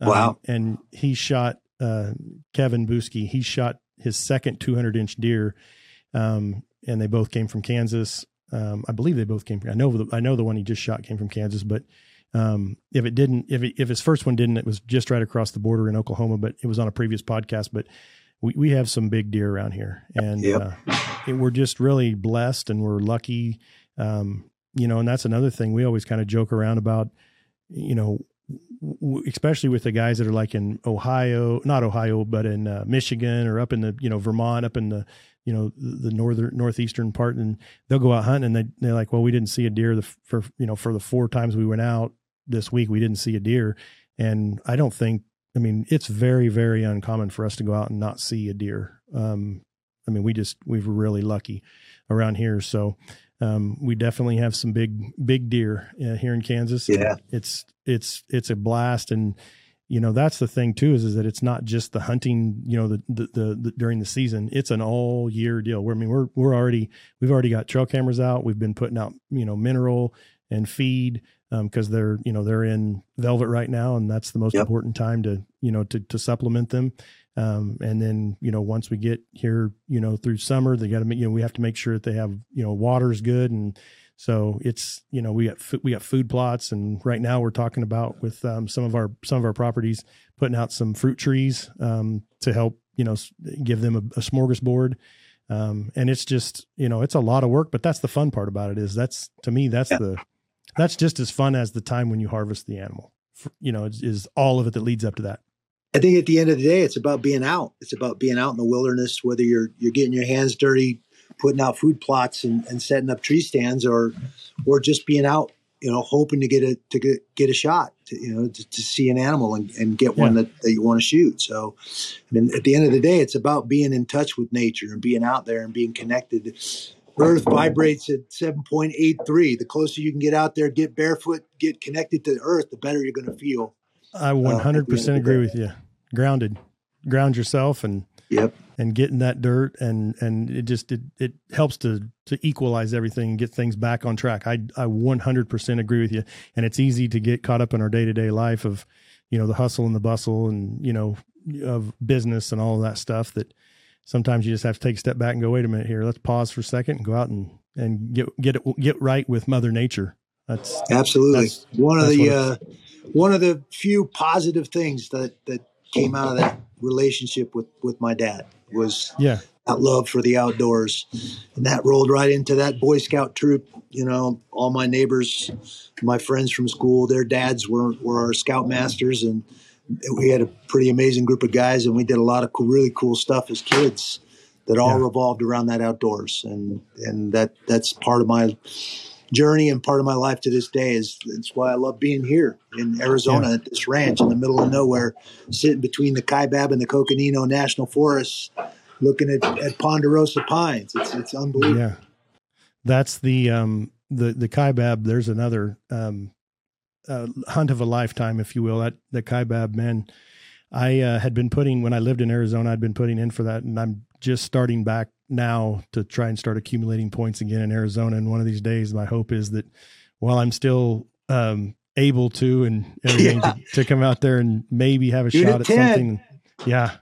Um, wow. And he shot uh, Kevin Boosky. He shot his second 200 inch deer. Um, and they both came from Kansas. Um, I believe they both came. From, I know the, I know the one he just shot came from Kansas, but um, if it didn't, if it, if his first one didn't, it was just right across the border in Oklahoma, but it was on a previous podcast. But we, we have some big deer around here, and yep. uh, it, we're just really blessed and we're lucky. Um, you know, and that's another thing we always kind of joke around about. You know, especially with the guys that are like in Ohio, not Ohio, but in uh, Michigan or up in the you know Vermont, up in the you know the northern northeastern part, and they'll go out hunting and they they're like, well, we didn't see a deer the, for you know for the four times we went out this week, we didn't see a deer, and I don't think. I mean, it's very very uncommon for us to go out and not see a deer. Um, I mean, we just we're really lucky around here, so. Um, we definitely have some big big deer uh, here in Kansas. Yeah, it's it's it's a blast, and you know that's the thing too is, is that it's not just the hunting you know the, the the, the during the season. It's an all year deal. Where i mean we're we're already we've already got trail cameras out. We've been putting out you know mineral and feed because um, they're you know they're in velvet right now and that's the most yep. important time to you know to to supplement them um, and then you know once we get here you know through summer they got to you know we have to make sure that they have you know water's good and so it's you know we got we got food plots, and right now we're talking about with um, some of our some of our properties putting out some fruit trees um, to help you know give them a, a smorgasbord. Um, and it's just you know it's a lot of work, but that's the fun part about it is that's to me that's yeah. the that's just as fun as the time when you harvest the animal. You know, is all of it that leads up to that. I think at the end of the day, it's about being out. It's about being out in the wilderness, whether you're you're getting your hands dirty, putting out food plots and, and setting up tree stands, or or just being out, you know, hoping to get a to get, get a shot, to, you know, to, to see an animal and, and get one that, that you want to shoot. So, I mean, at the end of the day, it's about being in touch with nature and being out there and being connected. Earth vibrates at 7.83. The closer you can get out there, get barefoot, get connected to the earth, the better you're going to feel. I uh, 100% agree with you. Grounded, ground yourself and yep and getting that dirt and and it just it, it helps to to equalize everything and get things back on track. I I 100% agree with you. And it's easy to get caught up in our day-to-day life of you know the hustle and the bustle and you know of business and all of that stuff that sometimes you just have to take a step back and go wait a minute here. Let's pause for a second and go out and and get get it get right with mother nature. That's absolutely. that's, one of the uh, one of the few positive things that that came out of that relationship with with my dad was yeah. that love for the outdoors. And that rolled right into that boy scout troop you know all my neighbors my friends from school their dads were were our scoutmasters. And we had a pretty amazing group of guys and we did a lot of cool, really cool stuff as kids that all yeah. revolved around that outdoors and and that that's part of my journey and part of my life to this day is it's why I love being here in Arizona yeah. at this ranch in the middle of nowhere, sitting between the Kaibab and the Coconino National Forests, looking at, at ponderosa pines. It's it's unbelievable. Yeah, that's the um the the Kaibab. There's another um uh, hunt of a lifetime, if you will. That the Kaibab man. I uh, had been putting when I lived in Arizona. I'd been putting in for that, and I'm just starting back now to try and start accumulating points again in Arizona. And one of these days, my hope is that while I'm still um, able to and everything yeah. to, to, come out there and maybe have a shot at 10. something. Yeah.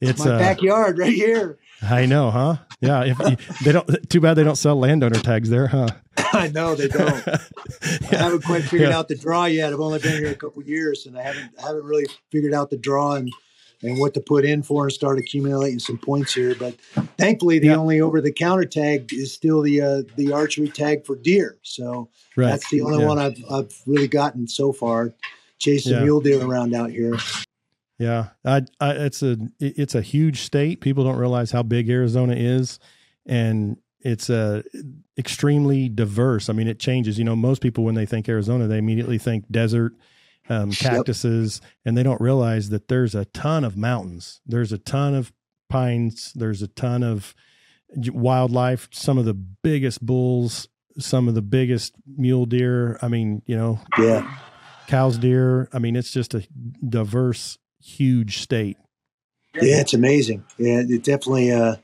It's my uh, backyard right here. I know, huh? Yeah. If they don't, too bad they don't sell landowner tags there, huh? I know they don't. yeah. I haven't quite figured yeah. out the draw yet. I've only been here a couple years, and I haven't I haven't really figured out the draw and and what to put in for and start accumulating some points here. But thankfully, the only over the counter tag is still the uh, the archery tag for deer. So right. that's the only yeah. one I've I've really gotten so far. Chasing yeah. mule deer around out here. Yeah, I, I, it's a it's a huge state. People don't realize how big Arizona is, and it's a uh, extremely diverse. I mean, it changes. You know, most people when they think Arizona, they immediately think desert um, cactuses, yep. and they don't realize that there's a ton of mountains. There's a ton of pines. There's a ton of wildlife. Some of the biggest bulls. Some of the biggest mule deer. I mean, you know, yeah, cows, deer. I mean, it's just a diverse, huge state. Yeah, it's amazing. Yeah, it definitely. Uh,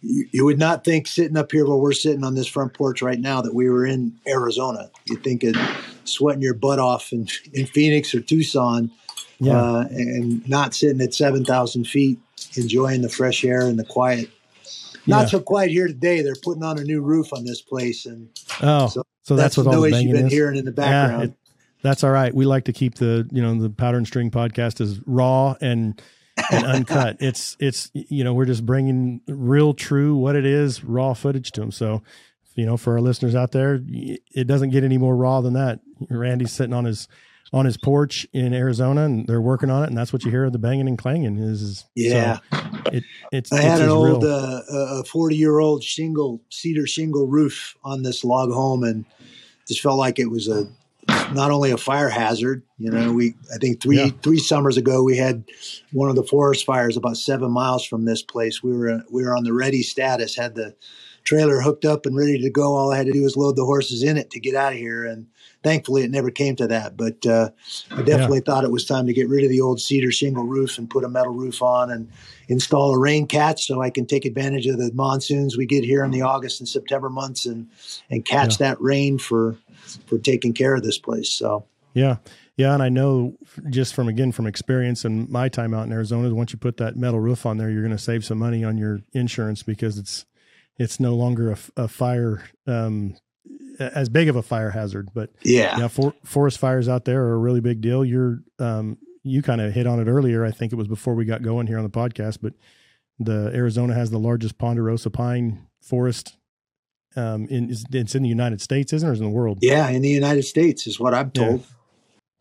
you, you would not think sitting up here where we're sitting on this front porch right now that we were in Arizona. You'd think of sweating your butt off in, in Phoenix or Tucson yeah. uh, and not sitting at 7,000 feet, enjoying the fresh air and the quiet. Not yeah. so quiet here today. They're putting on a new roof on this place. and Oh, so, so that's, that's what all the noise you've been is. hearing in the background. Yeah, it, that's all right. We like to keep the, you know, the powder and string podcast is raw and – and uncut. it's it's you know we're just bringing real, true what it is, raw footage to them. So you know, for our listeners out there, it doesn't get any more raw than that. Randy's sitting on his on his porch in Arizona, and they're working on it, and that's what you hear the banging and clanging. Is, is yeah, so it, it's. I it's had an old uh, a forty year old shingle cedar shingle roof on this log home, and just felt like it was a not only a fire hazard. You know, we I think three yeah. three summers ago we had one of the forest fires about seven miles from this place. We were we were on the ready status, had the trailer hooked up and ready to go. All I had to do was load the horses in it to get out of here, and thankfully it never came to that. But uh, I definitely yeah. thought it was time to get rid of the old cedar shingle roof and put a metal roof on and install a rain catch so I can take advantage of the monsoons we get here in the August and September months and and catch yeah. that rain for for taking care of this place. So yeah. Yeah, and I know just from again from experience and my time out in Arizona, once you put that metal roof on there, you're going to save some money on your insurance because it's it's no longer a, a fire um, as big of a fire hazard. But yeah, yeah, for, forest fires out there are a really big deal. You're um, you kind of hit on it earlier. I think it was before we got going here on the podcast, but the Arizona has the largest ponderosa pine forest um, in it's in the United States, isn't it, or is in the world? Yeah, in the United States is what I'm told.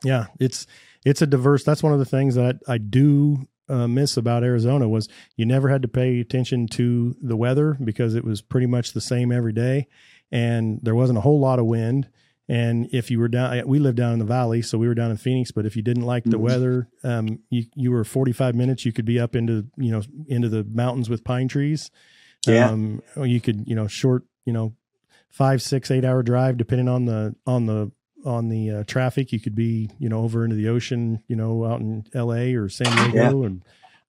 Yeah, yeah it's it's a diverse. That's one of the things that I do uh, miss about Arizona was you never had to pay attention to the weather because it was pretty much the same every day, and there wasn't a whole lot of wind. And if you were down, we lived down in the valley, so we were down in Phoenix. But if you didn't like the mm-hmm. weather, um, you you were 45 minutes. You could be up into you know into the mountains with pine trees. Yeah. Um, you could you know short you know five, six, eight hour drive depending on the on the on the uh, traffic. You could be, you know, over into the ocean, you know, out in L.A. or San Diego, yeah. and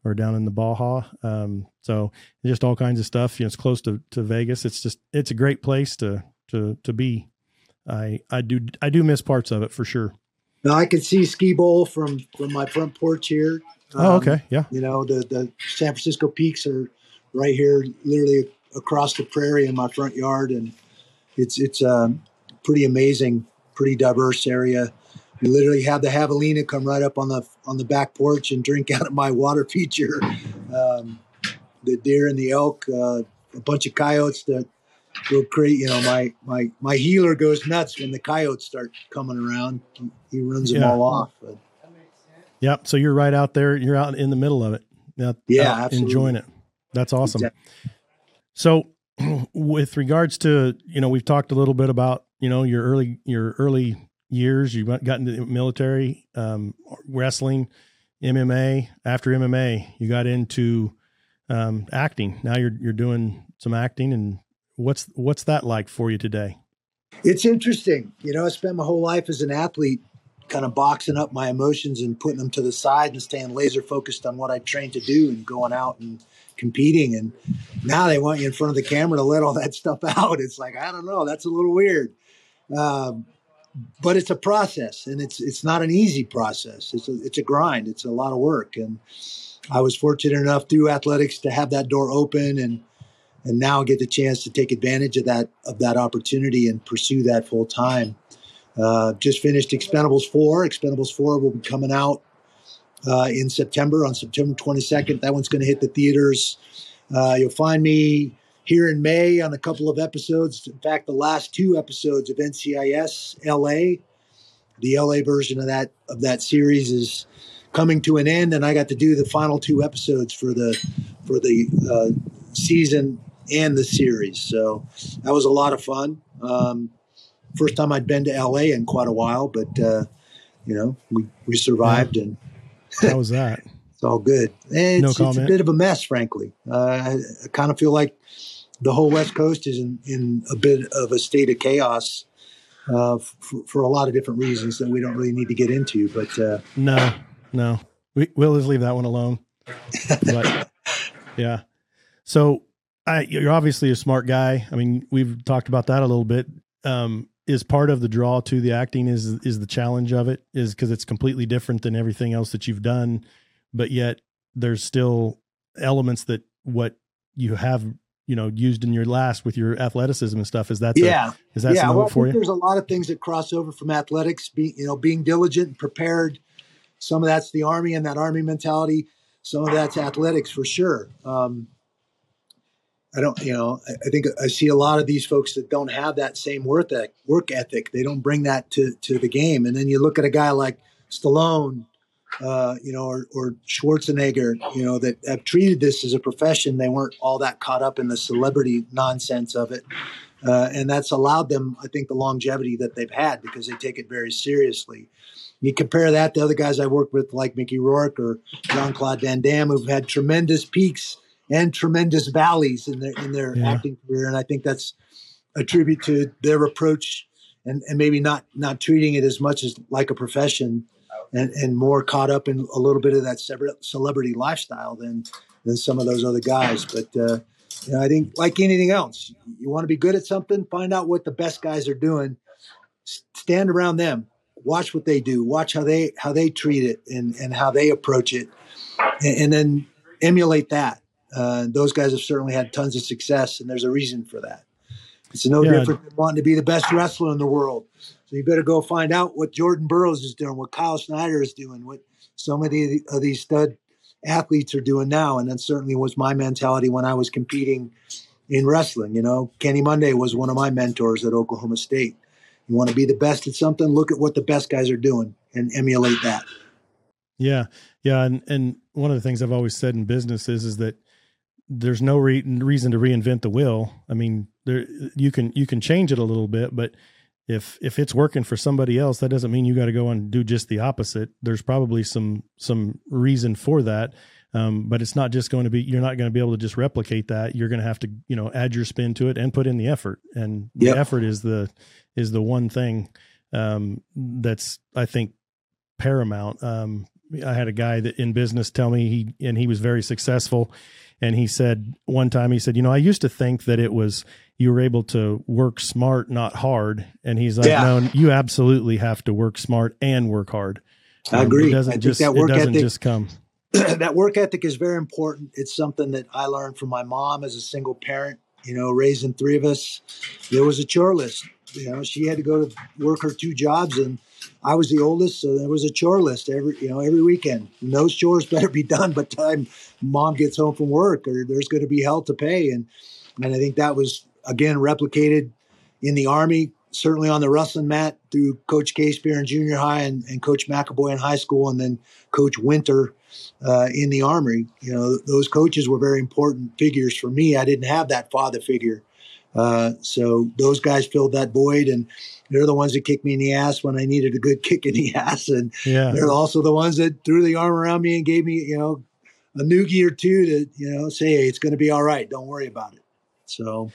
or down in the Baja. Um, so just all kinds of stuff. You know, it's close to, to Vegas. It's just it's a great place to to to be. I I do I do miss parts of it for sure. Now I can see Ski Bowl from from my front porch here. Um, oh, okay, yeah. You know the the San Francisco Peaks are right here, literally across the prairie in my front yard, and it's it's um, pretty amazing pretty diverse area. We literally have the javelina come right up on the on the back porch and drink out of my water feature. Um, the deer and the elk, uh, a bunch of coyotes that will create. You know, my my my heeler goes nuts when the coyotes start coming around. He, runs them yeah. all off. But. Yep. So you're right out there. You're out in the middle of it. yeah, absolutely. enjoying it. That's awesome. Exactly. So, with regards to you know, we've talked a little bit about you know your early your early years you got into the military um, wrestling mma after mma you got into um, acting. Now you're you're doing some acting and what's what's that like for you today? It's interesting. You know i spent my whole life as an athlete kind of boxing up my emotions and putting them to the side and staying laser focused on what i trained to do and going out and competing and now they want you in front of the camera to let all that stuff out it's like i don't know that's a little weird um, but it's a process, and it's it's not an easy process. It's a it's a grind. It's a lot of work, and I was fortunate enough through athletics to have that door open, and and now get the chance to take advantage of that of that opportunity and pursue that full time. Uh, just finished Expendables four. Expendables four will be coming out uh, in September on September 22nd. That one's going to hit the theaters. Uh, you'll find me here in May on a couple of episodes. In fact, the last two episodes of NCIS LA, the LA version of that of that series is coming to an end, and I got to do the final two episodes for the for the uh, season and the series. So that was a lot of fun. Um, first time I'd been to LA in quite a while, but uh, you know we we survived and. How was that? it's all good. It's, no comment. it's a bit of a mess, frankly. Uh, I, kind of feel like the whole West Coast is in, in a bit of a state of chaos uh, for, for, a lot of different reasons that we don't really need to get into. But uh, no, no, we, we'll just leave that one alone. but yeah, so I, you're obviously a smart guy. I mean, we've talked about that a little bit. Um, is part of the draw to the acting is is the challenge of it is because it's completely different than everything else that you've done, but yet there's still elements that what you have you know used in your last with your athleticism and stuff. Is that the, yeah. is that yeah well, for you? there's a lot of things that cross over from athletics being you know being diligent and prepared. Some of that's the army and that army mentality. Some of that's athletics for sure. Um, i don't you know I, think i see a lot of these folks that don't have that same work ethic, work ethic they don't bring that to to the game and then you look at a guy like stallone uh, you know, or, or Schwarzenegger, you know, that have treated this as a profession. They weren't all that caught up in the celebrity nonsense of it. Uh, and that's allowed them, I think, the longevity that they've had because they take it very seriously. You compare that to other guys I worked with, like Mickey Rourke or Jean Claude Van Damme, who've had tremendous peaks and tremendous valleys in their in their yeah. acting career, and I think that's a tribute to their approach and, and maybe not not treating it as much as like a profession and, and more caught up in a little bit of that celebrity lifestyle than than some of those other guys. But uh, you know, I think like anything else, you want to be good at something, find out what the best guys are doing, stand around them, watch what they do, watch how they how they treat it and and how they approach it, and, and then emulate that. Uh, those guys have certainly had tons of success, and there's a reason for that. It's no yeah. different than wanting to be the best wrestler in the world. So you better go find out what Jordan Burroughs is doing, what Kyle Snyder is doing, what so many of these stud athletes are doing now. And that certainly was my mentality when I was competing in wrestling. You know, Kenny Monday was one of my mentors at Oklahoma State. You want to be the best at something, look at what the best guys are doing and emulate that. Yeah, yeah, and and one of the things I've always said in business is is that there's no re- reason to reinvent the wheel. I mean, there you can you can change it a little bit, but if if it's working for somebody else, that doesn't mean you got to go and do just the opposite. There's probably some some reason for that. Um, but it's not just going to be you're not going to be able to just replicate that you're going to have to you know add your spin to it and put in the effort and yep. the effort is the is the one thing um, that's i think paramount um, i had a guy that in business tell me he and he was very successful and he said one time he said you know i used to think that it was you were able to work smart not hard and he's like yeah. no you absolutely have to work smart and work hard i agree um, it doesn't I just it doesn't ethic- just come that work ethic is very important. It's something that I learned from my mom as a single parent. You know, raising three of us, there was a chore list. You know, she had to go to work her two jobs, and I was the oldest, so there was a chore list every you know every weekend. And those chores better be done by time mom gets home from work, or there's going to be hell to pay. And and I think that was again replicated in the army certainly on the wrestling mat through Coach Spear in junior high and, and Coach McAvoy in high school, and then Coach Winter uh, in the Army. You know, those coaches were very important figures for me. I didn't have that father figure. Uh, so those guys filled that void, and they're the ones that kicked me in the ass when I needed a good kick in the ass, and yeah. they're also the ones that threw the arm around me and gave me, you know, a noogie or two to, you know, say, hey, it's going to be all right. Don't worry about it. So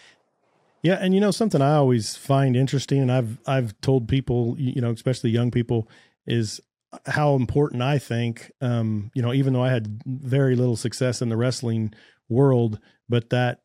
yeah, and you know something I always find interesting, and I've I've told people, you know, especially young people, is how important I think, um, you know, even though I had very little success in the wrestling world, but that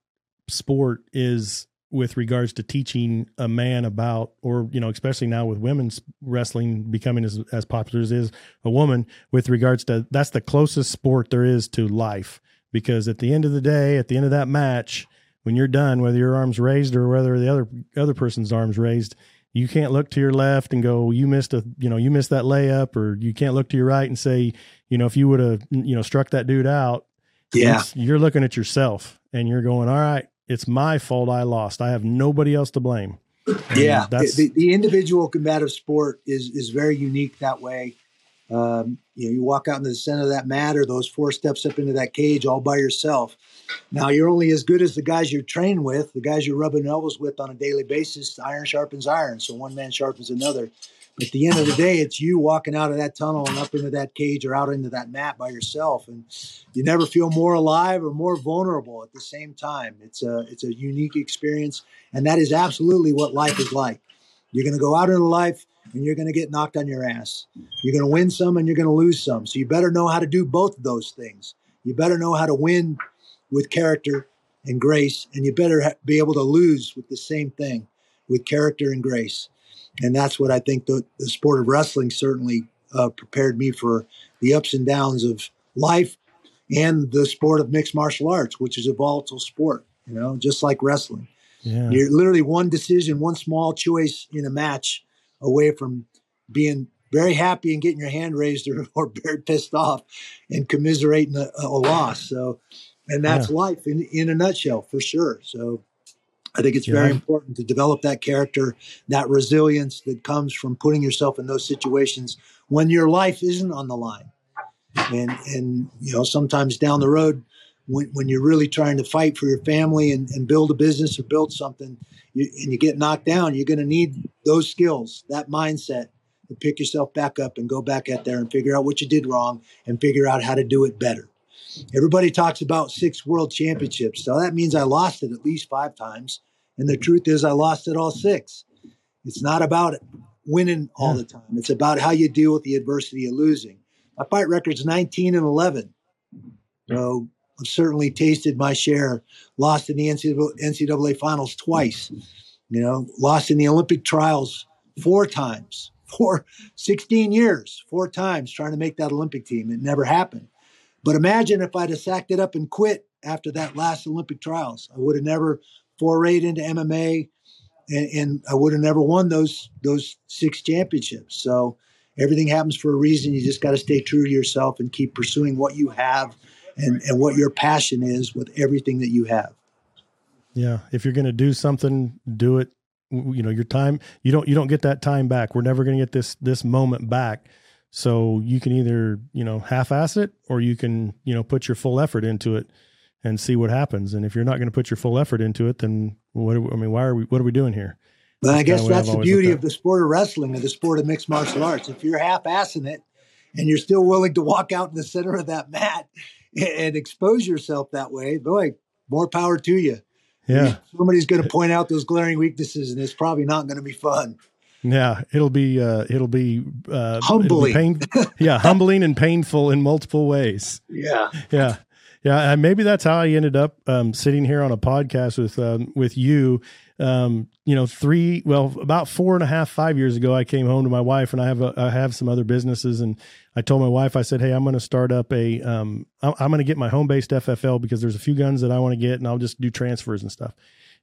sport is with regards to teaching a man about, or you know, especially now with women's wrestling becoming as as popular as is a woman, with regards to that's the closest sport there is to life, because at the end of the day, at the end of that match when you're done, whether your arm's raised or whether the other other person's arm's raised, you can't look to your left and go, you missed a, you know, you missed that layup, or you can't look to your right and say, you know, if you would have, you know, struck that dude out, yeah, you're looking at yourself and you're going, all right, it's my fault. I lost. I have nobody else to blame. And yeah, that's the, the individual combative sport is is very unique that way. Um, you know, you walk out into the center of that mat or those four steps up into that cage all by yourself. Now you're only as good as the guys you're trained with, the guys you're rubbing elbows with on a daily basis. Iron sharpens iron, so one man sharpens another. At the end of the day, it's you walking out of that tunnel and up into that cage or out into that mat by yourself, and you never feel more alive or more vulnerable at the same time. It's a it's a unique experience, and that is absolutely what life is like. You're going to go out into life and you're going to get knocked on your ass. You're going to win some and you're going to lose some. So you better know how to do both of those things. You better know how to win with character and grace, and you better be able to lose with the same thing with character and grace. And that's what I think the, the sport of wrestling certainly uh, prepared me for the ups and downs of life and the sport of mixed martial arts, which is a volatile sport, you know, just like wrestling. Yeah. You're literally one decision, one small choice in a match away from being very happy and getting your hand raised or, or very pissed off and commiserating a, a loss. So, and that's yeah. life in, in a nutshell for sure. So I think it's yeah. very important to develop that character, that resilience that comes from putting yourself in those situations when your life isn't on the line. And, and, you know, sometimes down the road, when, when you're really trying to fight for your family and, and build a business or build something you, and you get knocked down, you're going to need those skills, that mindset to pick yourself back up and go back out there and figure out what you did wrong and figure out how to do it better. Everybody talks about six world championships. So that means I lost it at least five times. And the truth is, I lost it all six. It's not about winning all the time, it's about how you deal with the adversity of losing. My fight record's 19 and 11. So I've certainly tasted my share. Lost in the NCAA finals twice. You know, lost in the Olympic trials four times. For 16 years, four times trying to make that Olympic team. It never happened. But imagine if I'd have sacked it up and quit after that last Olympic trials. I would have never forayed into MMA, and, and I would have never won those those six championships. So everything happens for a reason. You just got to stay true to yourself and keep pursuing what you have and, and what your passion is with everything that you have. Yeah. If you're going to do something, do it. You know, your time, you don't, you don't get that time back. We're never going to get this, this moment back. So you can either, you know, half ass it or you can, you know, put your full effort into it and see what happens. And if you're not going to put your full effort into it, then what, we, I mean, why are we, what are we doing here? But I guess that's the beauty of the sport of wrestling and the sport of mixed martial arts. If you're half assing it and you're still willing to walk out in the center of that mat and expose yourself that way, boy, more power to you. Yeah. Somebody's going to point out those glaring weaknesses and it's probably not going to be fun. Yeah, it'll be uh, it'll be uh, humbling. It'll be pain, yeah, humbling and painful in multiple ways. Yeah, yeah, yeah. And maybe that's how I ended up um, sitting here on a podcast with um, with you. Um, you know, three well, about four and a half, five years ago, I came home to my wife, and I have a, I have some other businesses, and I told my wife, I said, hey, I'm going to start up a, um, I'm, I'm going to get my home based FFL because there's a few guns that I want to get, and I'll just do transfers and stuff.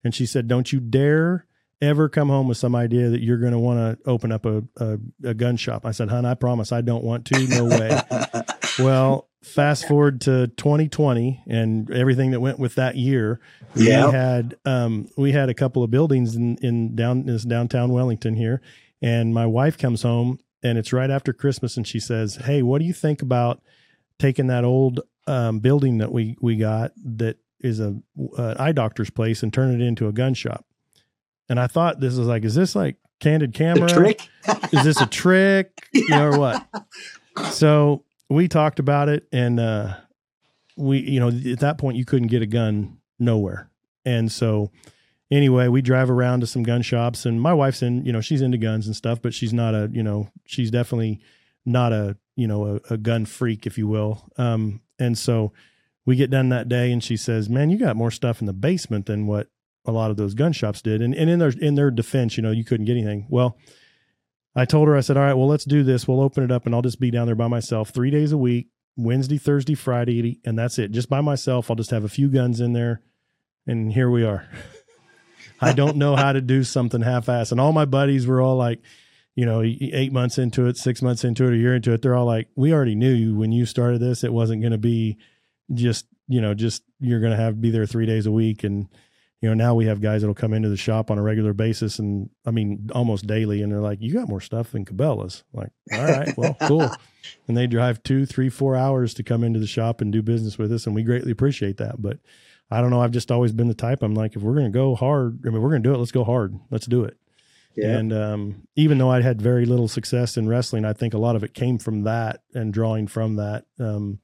And she said, don't you dare ever come home with some idea that you're going to want to open up a, a, a, gun shop. I said, hon, I promise I don't want to. No way. well, fast forward to 2020 and everything that went with that year. Yeah. We had, um, we had a couple of buildings in, in down this downtown Wellington here. And my wife comes home and it's right after Christmas. And she says, Hey, what do you think about taking that old, um, building that we, we got that is a, uh, eye doctor's place and turn it into a gun shop? And I thought this was like, is this like candid camera? trick? is this a trick? You know, or what? So we talked about it and uh we you know, at that point you couldn't get a gun nowhere. And so anyway, we drive around to some gun shops and my wife's in, you know, she's into guns and stuff, but she's not a, you know, she's definitely not a, you know, a, a gun freak, if you will. Um, and so we get done that day and she says, Man, you got more stuff in the basement than what a lot of those gun shops did. And and in their in their defense, you know, you couldn't get anything. Well, I told her, I said, All right, well, let's do this. We'll open it up and I'll just be down there by myself three days a week, Wednesday, Thursday, Friday, and that's it. Just by myself. I'll just have a few guns in there. And here we are. I don't know how to do something half ass. And all my buddies were all like, you know, eight months into it, six months into it, a year into it. They're all like, we already knew you when you started this, it wasn't going to be just, you know, just you're going to have to be there three days a week. And, you know, now we have guys that'll come into the shop on a regular basis and I mean almost daily and they're like, You got more stuff than Cabela's. I'm like, all right, well, cool. And they drive two, three, four hours to come into the shop and do business with us, and we greatly appreciate that. But I don't know, I've just always been the type I'm like, if we're gonna go hard, I mean we're gonna do it, let's go hard. Let's do it. Yeah. And um, even though I had very little success in wrestling, I think a lot of it came from that and drawing from that. Um,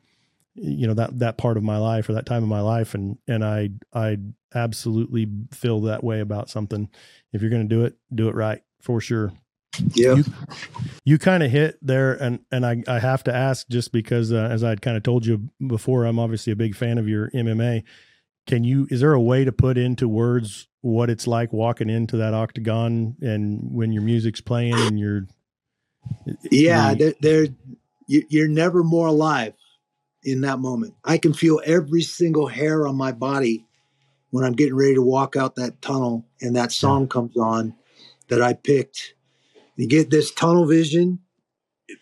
you know that that part of my life or that time of my life and and i i absolutely feel that way about something. If you're going to do it do it right for sure. Yeah. You, you kind of hit there and and i i have to ask just because uh, as i'd kind of told you before i'm obviously a big fan of your mma can you is there a way to put into words what it's like walking into that octagon and when your music's playing and you're yeah they're you're never more alive in that moment. I can feel every single hair on my body when I'm getting ready to walk out that tunnel and that song comes on that I picked. You get this tunnel vision.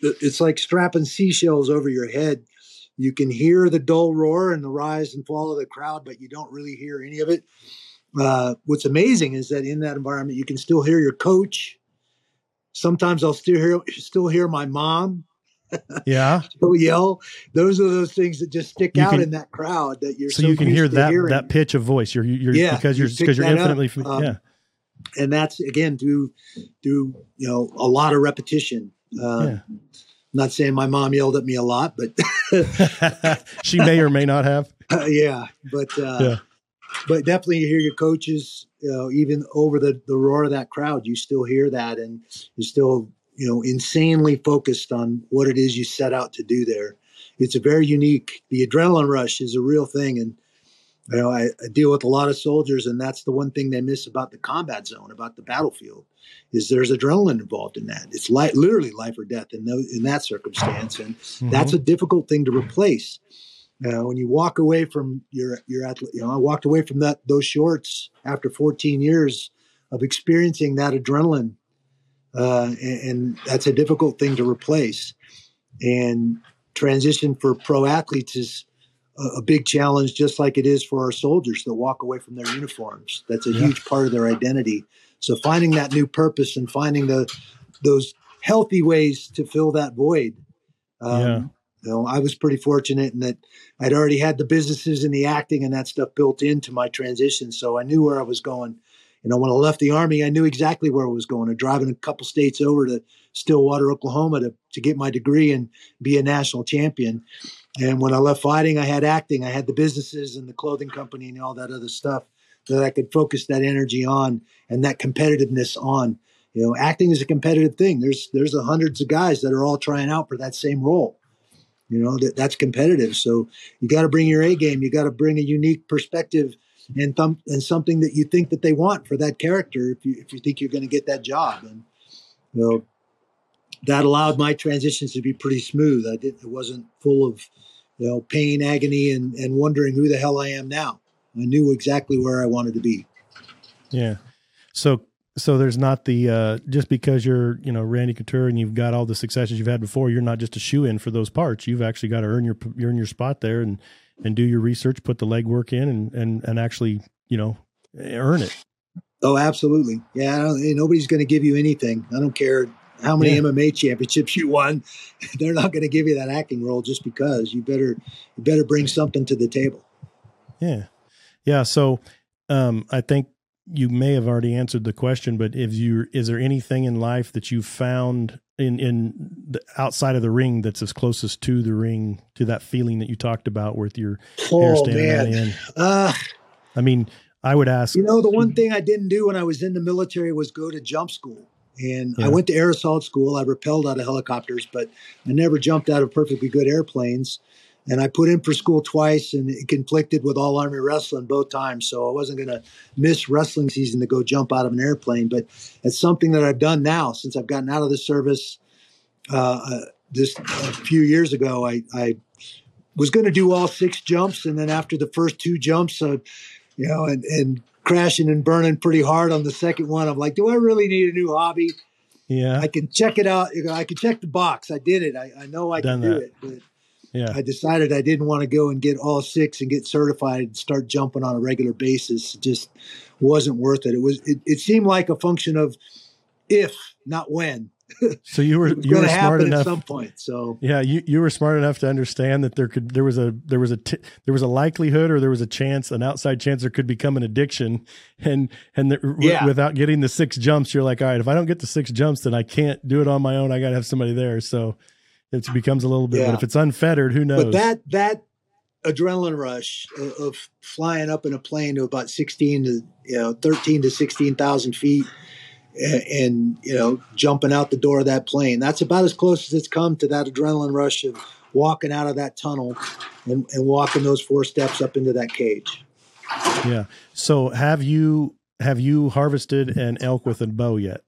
It's like strapping seashells over your head. You can hear the dull roar and the rise and fall of the crowd, but you don't really hear any of it. Uh, what's amazing is that in that environment, you can still hear your coach. Sometimes I'll still hear still hear my mom yeah. so yell. Those are those things that just stick you out can, in that crowd that you're so, so you can hear that hearing. that pitch of voice. You're you're yeah, because you're because you are infinitely um, yeah. And that's again through through you know a lot of repetition. Uh, yeah. Not saying my mom yelled at me a lot, but she may or may not have. Uh, yeah, but uh, yeah. but definitely you hear your coaches, you know, even over the the roar of that crowd, you still hear that, and you still you know, insanely focused on what it is you set out to do there. It's a very unique. The adrenaline rush is a real thing, and you know, I, I, deal with a lot of soldiers, and that's the one thing they miss about the combat zone, about the battlefield, is there's adrenaline involved in that. It's li- literally life or death in those, in that circumstance, and mm-hmm. that's a difficult thing to replace. Uh, when you walk away from your your athlete, you know, I walked away from that those shorts after 14 years of experiencing that adrenaline uh, and, and, that's a difficult thing to replace. And transition for pro athletes is a, a, big challenge, just like it is for our soldiers that walk away from their uniforms. That's a yeah. huge part of their identity. So finding that new purpose and finding the those healthy ways to fill that void Um, yeah. You know, I was pretty fortunate in that I'd already had the businesses and the acting and that stuff built into my transition, so I knew where I was going. You know, when I left the army, I knew exactly where I was going. I driving a couple states over to Stillwater, Oklahoma, to to get my degree and be a national champion. And when I left fighting, I had acting, I had the businesses and the clothing company and all that other stuff that I could focus that energy on and that competitiveness on. You know, acting is a competitive thing. There's there's hundreds of guys that are all trying out for that same role. You know, that that's competitive. So you got to bring your A game. You got to bring a unique perspective and and something that you think that they want for that character. If you if you think you're going to get that job, and you know, that allowed my transitions to be pretty smooth. I didn't It wasn't full of you know pain, agony, and and wondering who the hell I am now. I knew exactly where I wanted to be. Yeah. So so there's not the uh, just because you're you know Randy Couture and you've got all the successes you've had before, you're not just a shoo in for those parts. You've actually got to earn your earn your spot there and and do your research, put the legwork in, and and and actually you know earn it. Oh, absolutely. Yeah, nobody's going to give you anything. I don't care how many yeah. MMA championships you won. They're not going to give you that acting role just because. You better you better bring something to the table. Yeah, yeah. So um, I think you may have already answered the question, but if you is there anything in life that you found in in the outside of the ring that's as closest to the ring to that feeling that you talked about with your oh, hair standing man. in? Uh, I mean, I would ask. You know, the one thing I didn't do when I was in the military was go to jump school. And yeah. I went to air assault school. I rappelled out of helicopters, but I never jumped out of perfectly good airplanes. And I put in for school twice and it conflicted with all Army wrestling both times. So I wasn't going to miss wrestling season to go jump out of an airplane. But it's something that I've done now since I've gotten out of the service. Uh, uh this a few years ago, I, I was going to do all six jumps. And then after the first two jumps, uh, you know, and, and crashing and burning pretty hard on the second one, I'm like, do I really need a new hobby? Yeah. I can check it out. I can check the box. I did it. I, I know I Done can do that. it. But yeah. I decided I didn't want to go and get all six and get certified and start jumping on a regular basis. It just wasn't worth it. It was it, it seemed like a function of if, not when. So you were you were smart enough at some point. So yeah, you, you were smart enough to understand that there could there was a there was a t- there was a likelihood or there was a chance an outside chance there could become an addiction and and the, yeah. w- without getting the six jumps you're like all right if I don't get the six jumps then I can't do it on my own I got to have somebody there so it becomes a little bit. Yeah. But if it's unfettered, who knows? But that that adrenaline rush of, of flying up in a plane to about sixteen to you know thirteen to sixteen thousand feet, and, and you know jumping out the door of that plane. That's about as close as it's come to that adrenaline rush of walking out of that tunnel and, and walking those four steps up into that cage. Yeah. So have you have you harvested an elk with a bow yet?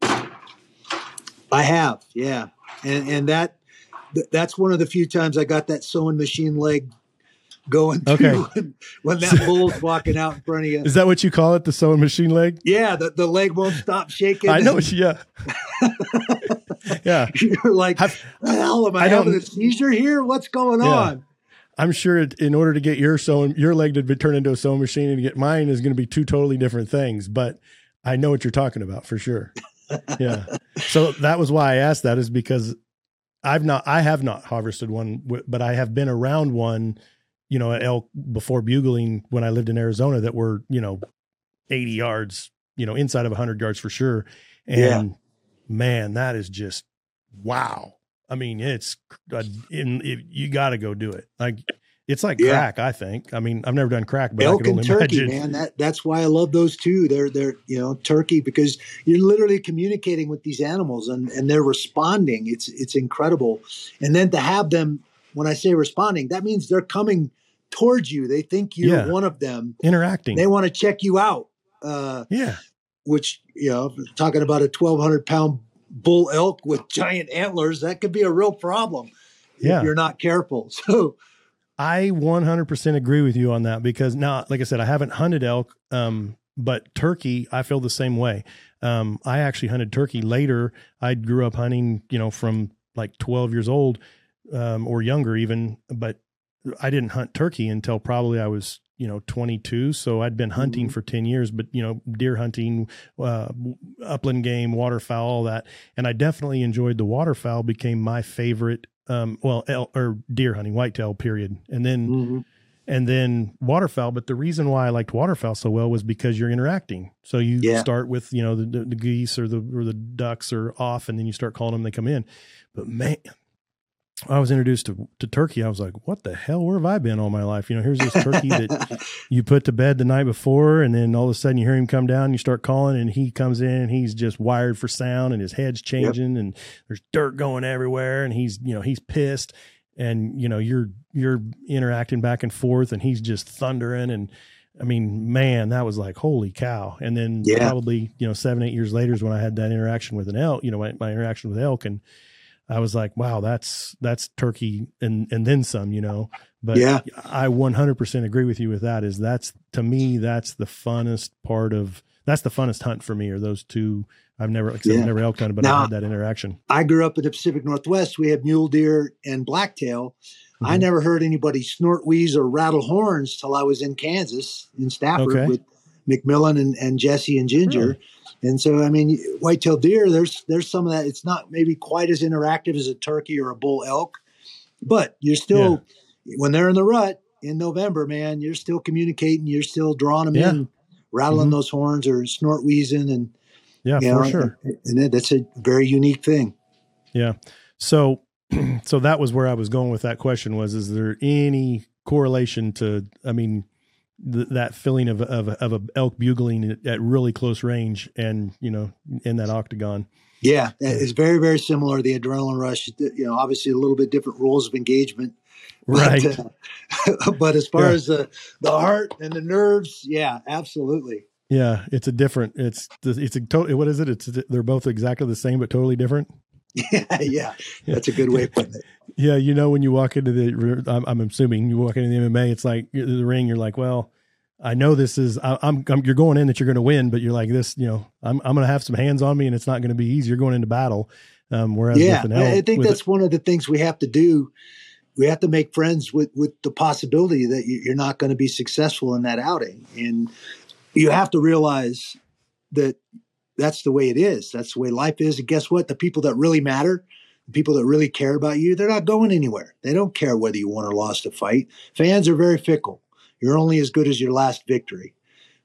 I have, yeah, and and that that's one of the few times I got that sewing machine leg going okay. when, when, that bull's walking out in front of you. Is that what you call it, the sewing machine leg? Yeah, the, the leg won't stop shaking. I know. Yeah. yeah. You're like, I've, hell, am I, I having a seizure here? What's going yeah. on? I'm sure in order to get your sewing, your leg to be turned into a sewing machine and to get mine is going to be two totally different things. But I know what you're talking about for sure. yeah. So that was why I asked that is because I've not, I have not harvested one, but I have been around one, you know, at elk before bugling when I lived in Arizona that were, you know, 80 yards, you know, inside of 100 yards for sure. And yeah. man, that is just wow. I mean, it's uh, in, it, you got to go do it. Like it's like yeah. crack, I think. I mean, I've never done crack, but elk and turkey, imagine. man. That that's why I love those two. They're they're you know turkey because you're literally communicating with these animals and and they're responding. It's it's incredible. And then to have them, when I say responding, that means they're coming towards you. They think you're yeah. one of them, interacting. They want to check you out. Uh, yeah. Which you know, talking about a 1,200 pound bull elk with giant antlers, that could be a real problem. Yeah. If you're not careful. So I 100% agree with you on that because now, like I said, I haven't hunted elk, um, but turkey, I feel the same way. Um, I actually hunted turkey later. I grew up hunting, you know, from like 12 years old um, or younger even, but I didn't hunt turkey until probably I was, you know, 22. So I'd been hunting mm-hmm. for 10 years, but, you know, deer hunting, uh, upland game, waterfowl, all that. And I definitely enjoyed the waterfowl became my favorite um, well, elk, or deer hunting, whitetail, period, and then Mhm. and then waterfowl. But the reason why I liked waterfowl so well was because you're interacting. So you Yeah. start with you know the, the, the geese or the or the ducks are off, and then you start calling them. They come in. But man, I was introduced to to turkey. I was like, what the hell? Where have I been all my life? You know, here's this turkey that you put to bed the night before, and then all of a sudden you hear him come down. You start calling, and he comes in, and he's just wired for sound, and his head's changing, and there's dirt going everywhere, and he's you know he's pissed, and you know you're you're interacting back and forth, and he's just thundering, and I mean, man, that was like holy cow. And then Yeah. probably you know seven eight years later is when I had that interaction with an elk, you know my, my interaction with elk, and I was like, wow, that's that's turkey and and then some, you know. But Yeah. I 100% agree with you with that. Is that's to me that's the funnest part of that's the funnest hunt for me. Are those two? I've never I said, Yeah. I've never elk hunted, but Now- I had that interaction. I grew up in the Pacific Northwest. We had mule deer and blacktail. I Mhm. never heard anybody snort, wheeze, or rattle horns till I was in Kansas, in Stafford, Okay. with McMillan and, and Jesse and Ginger. Really? And so, I mean, whitetail deer, there's there's some of that. It's not maybe quite as interactive as a turkey or a bull elk, but you're still when they're in the rut in November, man, you're still communicating. You're still drawing them Yeah. in, rattling Mhm. those horns or snort wheezing, and Yeah, you for sure. And, and that's a very unique thing. Yeah. So so that was where I was going with that question was is there any correlation to I mean th- that feeling of of of a elk bugling at, at really close range and you know in that octagon. Yeah, it's very, very similar. The adrenaline rush, you know, obviously a little bit different rules of engagement. Right. But, uh, but as far Yeah. as the, the heart and the nerves, yeah, absolutely. Yeah, it's a different. It's it's a total. What is it? It's they're both exactly the same but totally different. Yeah, yeah, that's a good way of putting it. Yeah, you know when you walk into the, I'm, I'm assuming you walk into the MMA, it's like the ring. You're like, well, I know this is. I, I'm, I'm. You're going in that you're going to win, but you're like this. You know, I'm. I'm going to have some hands on me, and it's not going to be easy. You're going into battle. Um, whereas Yeah, elk, I think that's one of the things we have to do. We have to make friends with with the possibility that you're not going to be successful in that outing, and you have to realize that that's the way it is. That's the way life is. And guess what? The people that really matter, the people that really care about you, they're not going anywhere. They don't care whether you won or lost a fight. Fans are very fickle. You're only as good as your last victory.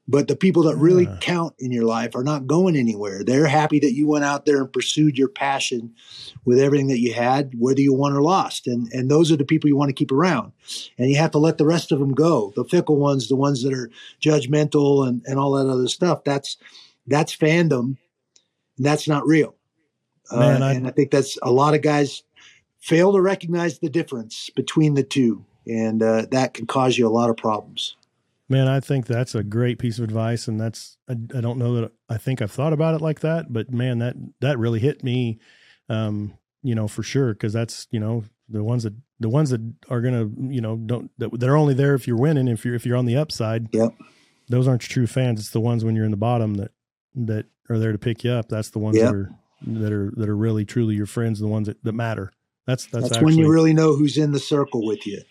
But the people that really Yeah. count in your life are not going anywhere. They're happy that you went out there and pursued your passion with everything that you had, whether you won or lost. And and those are the people you want to keep around. And you have to let the rest of them go. The fickle ones, the ones that are judgmental and, and all that other stuff, that's that's fandom. And that's not real. Man, uh, I- and I think that's a lot of guys fail to recognize the difference between the two. And uh, that can cause you a lot of problems. Man, I think that's a great piece of advice, and that's I, I don't know that I think I've thought about it like that, but man, that that really hit me, um, you know, for sure, because that's you know the ones that the ones that are gonna you know don't that they're only there if you're winning, if you're if you're on the upside. Yep. Those aren't your true fans. It's the ones when you're in the bottom that that are there to pick you up. That's the ones Yep. that are that are that are really truly your friends, the ones that, that matter. That's that's, That's, actually, when you really know who's in the circle with you.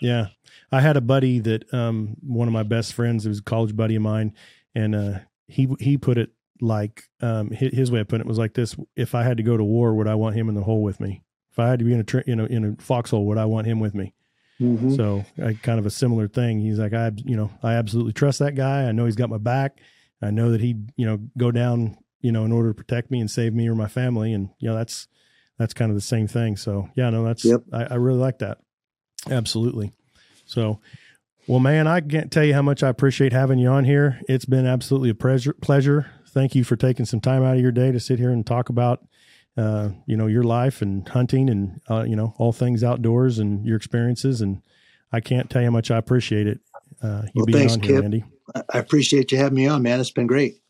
yeah. I had a buddy that um one of my best friends, it was a college buddy of mine, and uh he he put it like um his, his way of putting it was like this: If I had to go to war, would I want him in the hole with me? If I had to be in a tra- in a in a foxhole, would I want him with me? Mhm. So I kind of a similar thing. He's like, I you know I absolutely trust that guy. I know he's got my back. I know that he'd you know go down you know in order to protect me and save me or my family, and you know that's that's kind of the same thing. So yeah, no, that's Yep. I, I really like that. Absolutely. So, well, man, I can't tell you how much I appreciate having you on here. It's been absolutely a pleasure. Pleasure. Thank you for taking some time out of your day to sit here and talk about, uh, you know, your life and hunting and uh, you know all things outdoors and your experiences. And I can't tell you how much I appreciate it. Uh, you Well, being thanks, on here, Kip. Randy. I appreciate you having me on, man. It's been great.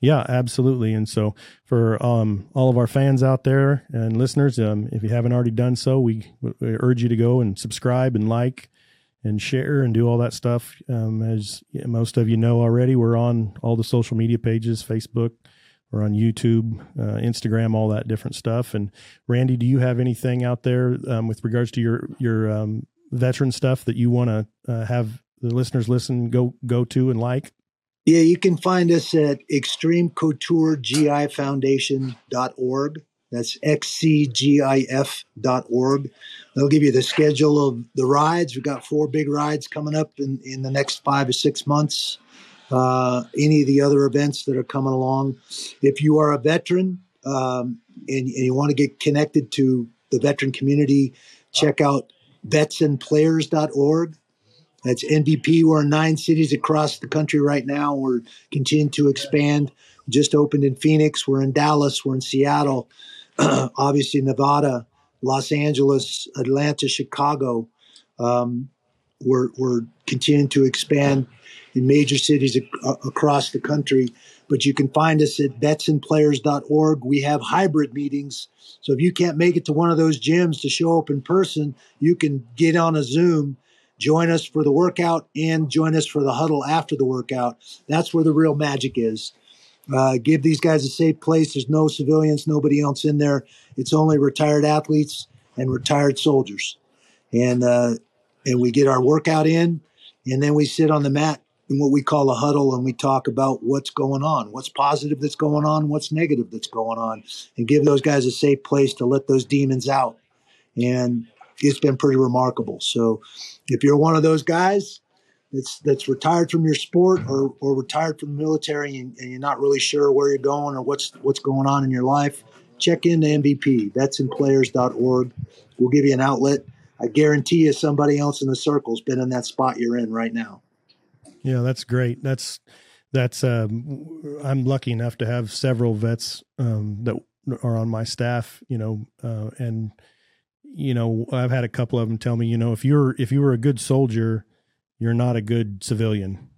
Yeah, absolutely. And so for um, all of our fans out there and listeners, um, if you haven't already done so, we, we urge you to go and subscribe and like and share and do all that stuff. Um, as most of you know already, we're on all the social media pages, Facebook, we're on YouTube, uh, Instagram, all that different stuff. And Randy, do you have anything out there um, with regards to your your um, veteran stuff that you want to uh, have the listeners listen go go to and like? Yeah, you can find us at extremecouturegifoundation.org. That's xcgif.org. They'll give you the schedule of the rides. We've got four big rides coming up in, in the next five or six months. Uh, any of the other events that are coming along. If you are a veteran um, and, and you want to get connected to the veteran community, check out vetsandplayers.org. That's MVP. We're in nine cities across the country right now. We're continuing to expand. Just opened in Phoenix. We're in Dallas. We're in Seattle. Obviously, Nevada, Los Angeles, Atlanta, Chicago. Um, we're, we're continuing to expand in major cities ac- across the country. But you can find us at vetsandplayers.org. We have hybrid meetings. So if you can't make it to one of those gyms to show up in person, you can get on a Zoom join us for the workout and join us for the huddle after the workout. That's where the real magic is. Uh, give these guys a safe place. There's no civilians, nobody else in there. It's only retired athletes and retired soldiers, and uh, and we get our workout in, and then we sit on the mat in what we call a huddle, and we talk about what's going on, what's positive that's going on, what's negative that's going on, and give those guys a safe place to let those demons out. And it's been pretty remarkable. So if you're one of those guys that's that's retired from your sport or, or retired from the military and, and you're not really sure where you're going or what's what's going on in your life, check into MVP. That's in players.org. We'll give you an outlet. I guarantee you somebody else in the circle's been in that spot you're in right now. Yeah, that's great. That's that's um, I'm lucky enough to have several vets um, that are on my staff, you know, uh, and you know, I've had a couple of them tell me, you know, if you're if you were a good soldier, you're not a good civilian,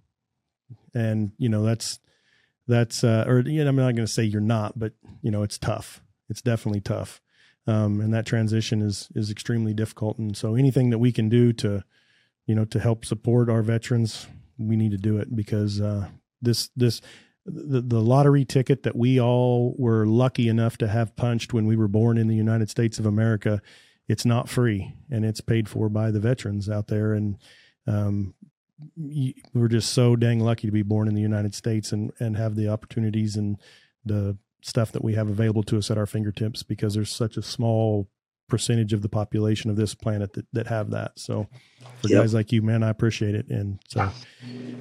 and you know that's that's uh, or you know, I'm not going to say you're not, but you know, it's tough. It's definitely tough, um, and that transition is is extremely difficult. And so, anything that we can do to, you know, to help support our veterans, we need to do it because uh, this this the, the lottery ticket that we all were lucky enough to have punched when we were born in the United States of America it's not free and it's paid for by the veterans out there. And um, we're just so dang lucky to be born in the United States and, and have the opportunities and the stuff that we have available to us at our fingertips because there's such a small percentage of the population of this planet that, that have that. So for yep. guys like you, man, I appreciate it. And so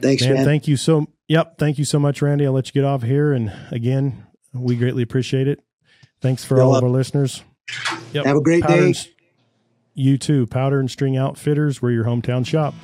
thanks, man, man. Thank you so, yep. Thank you so much, Randy. I'll let you get off here. And again, we greatly appreciate it. Thanks for all of our listeners. Yep. Have a great day. You too. Powder and String Outfitters, we're your hometown shop.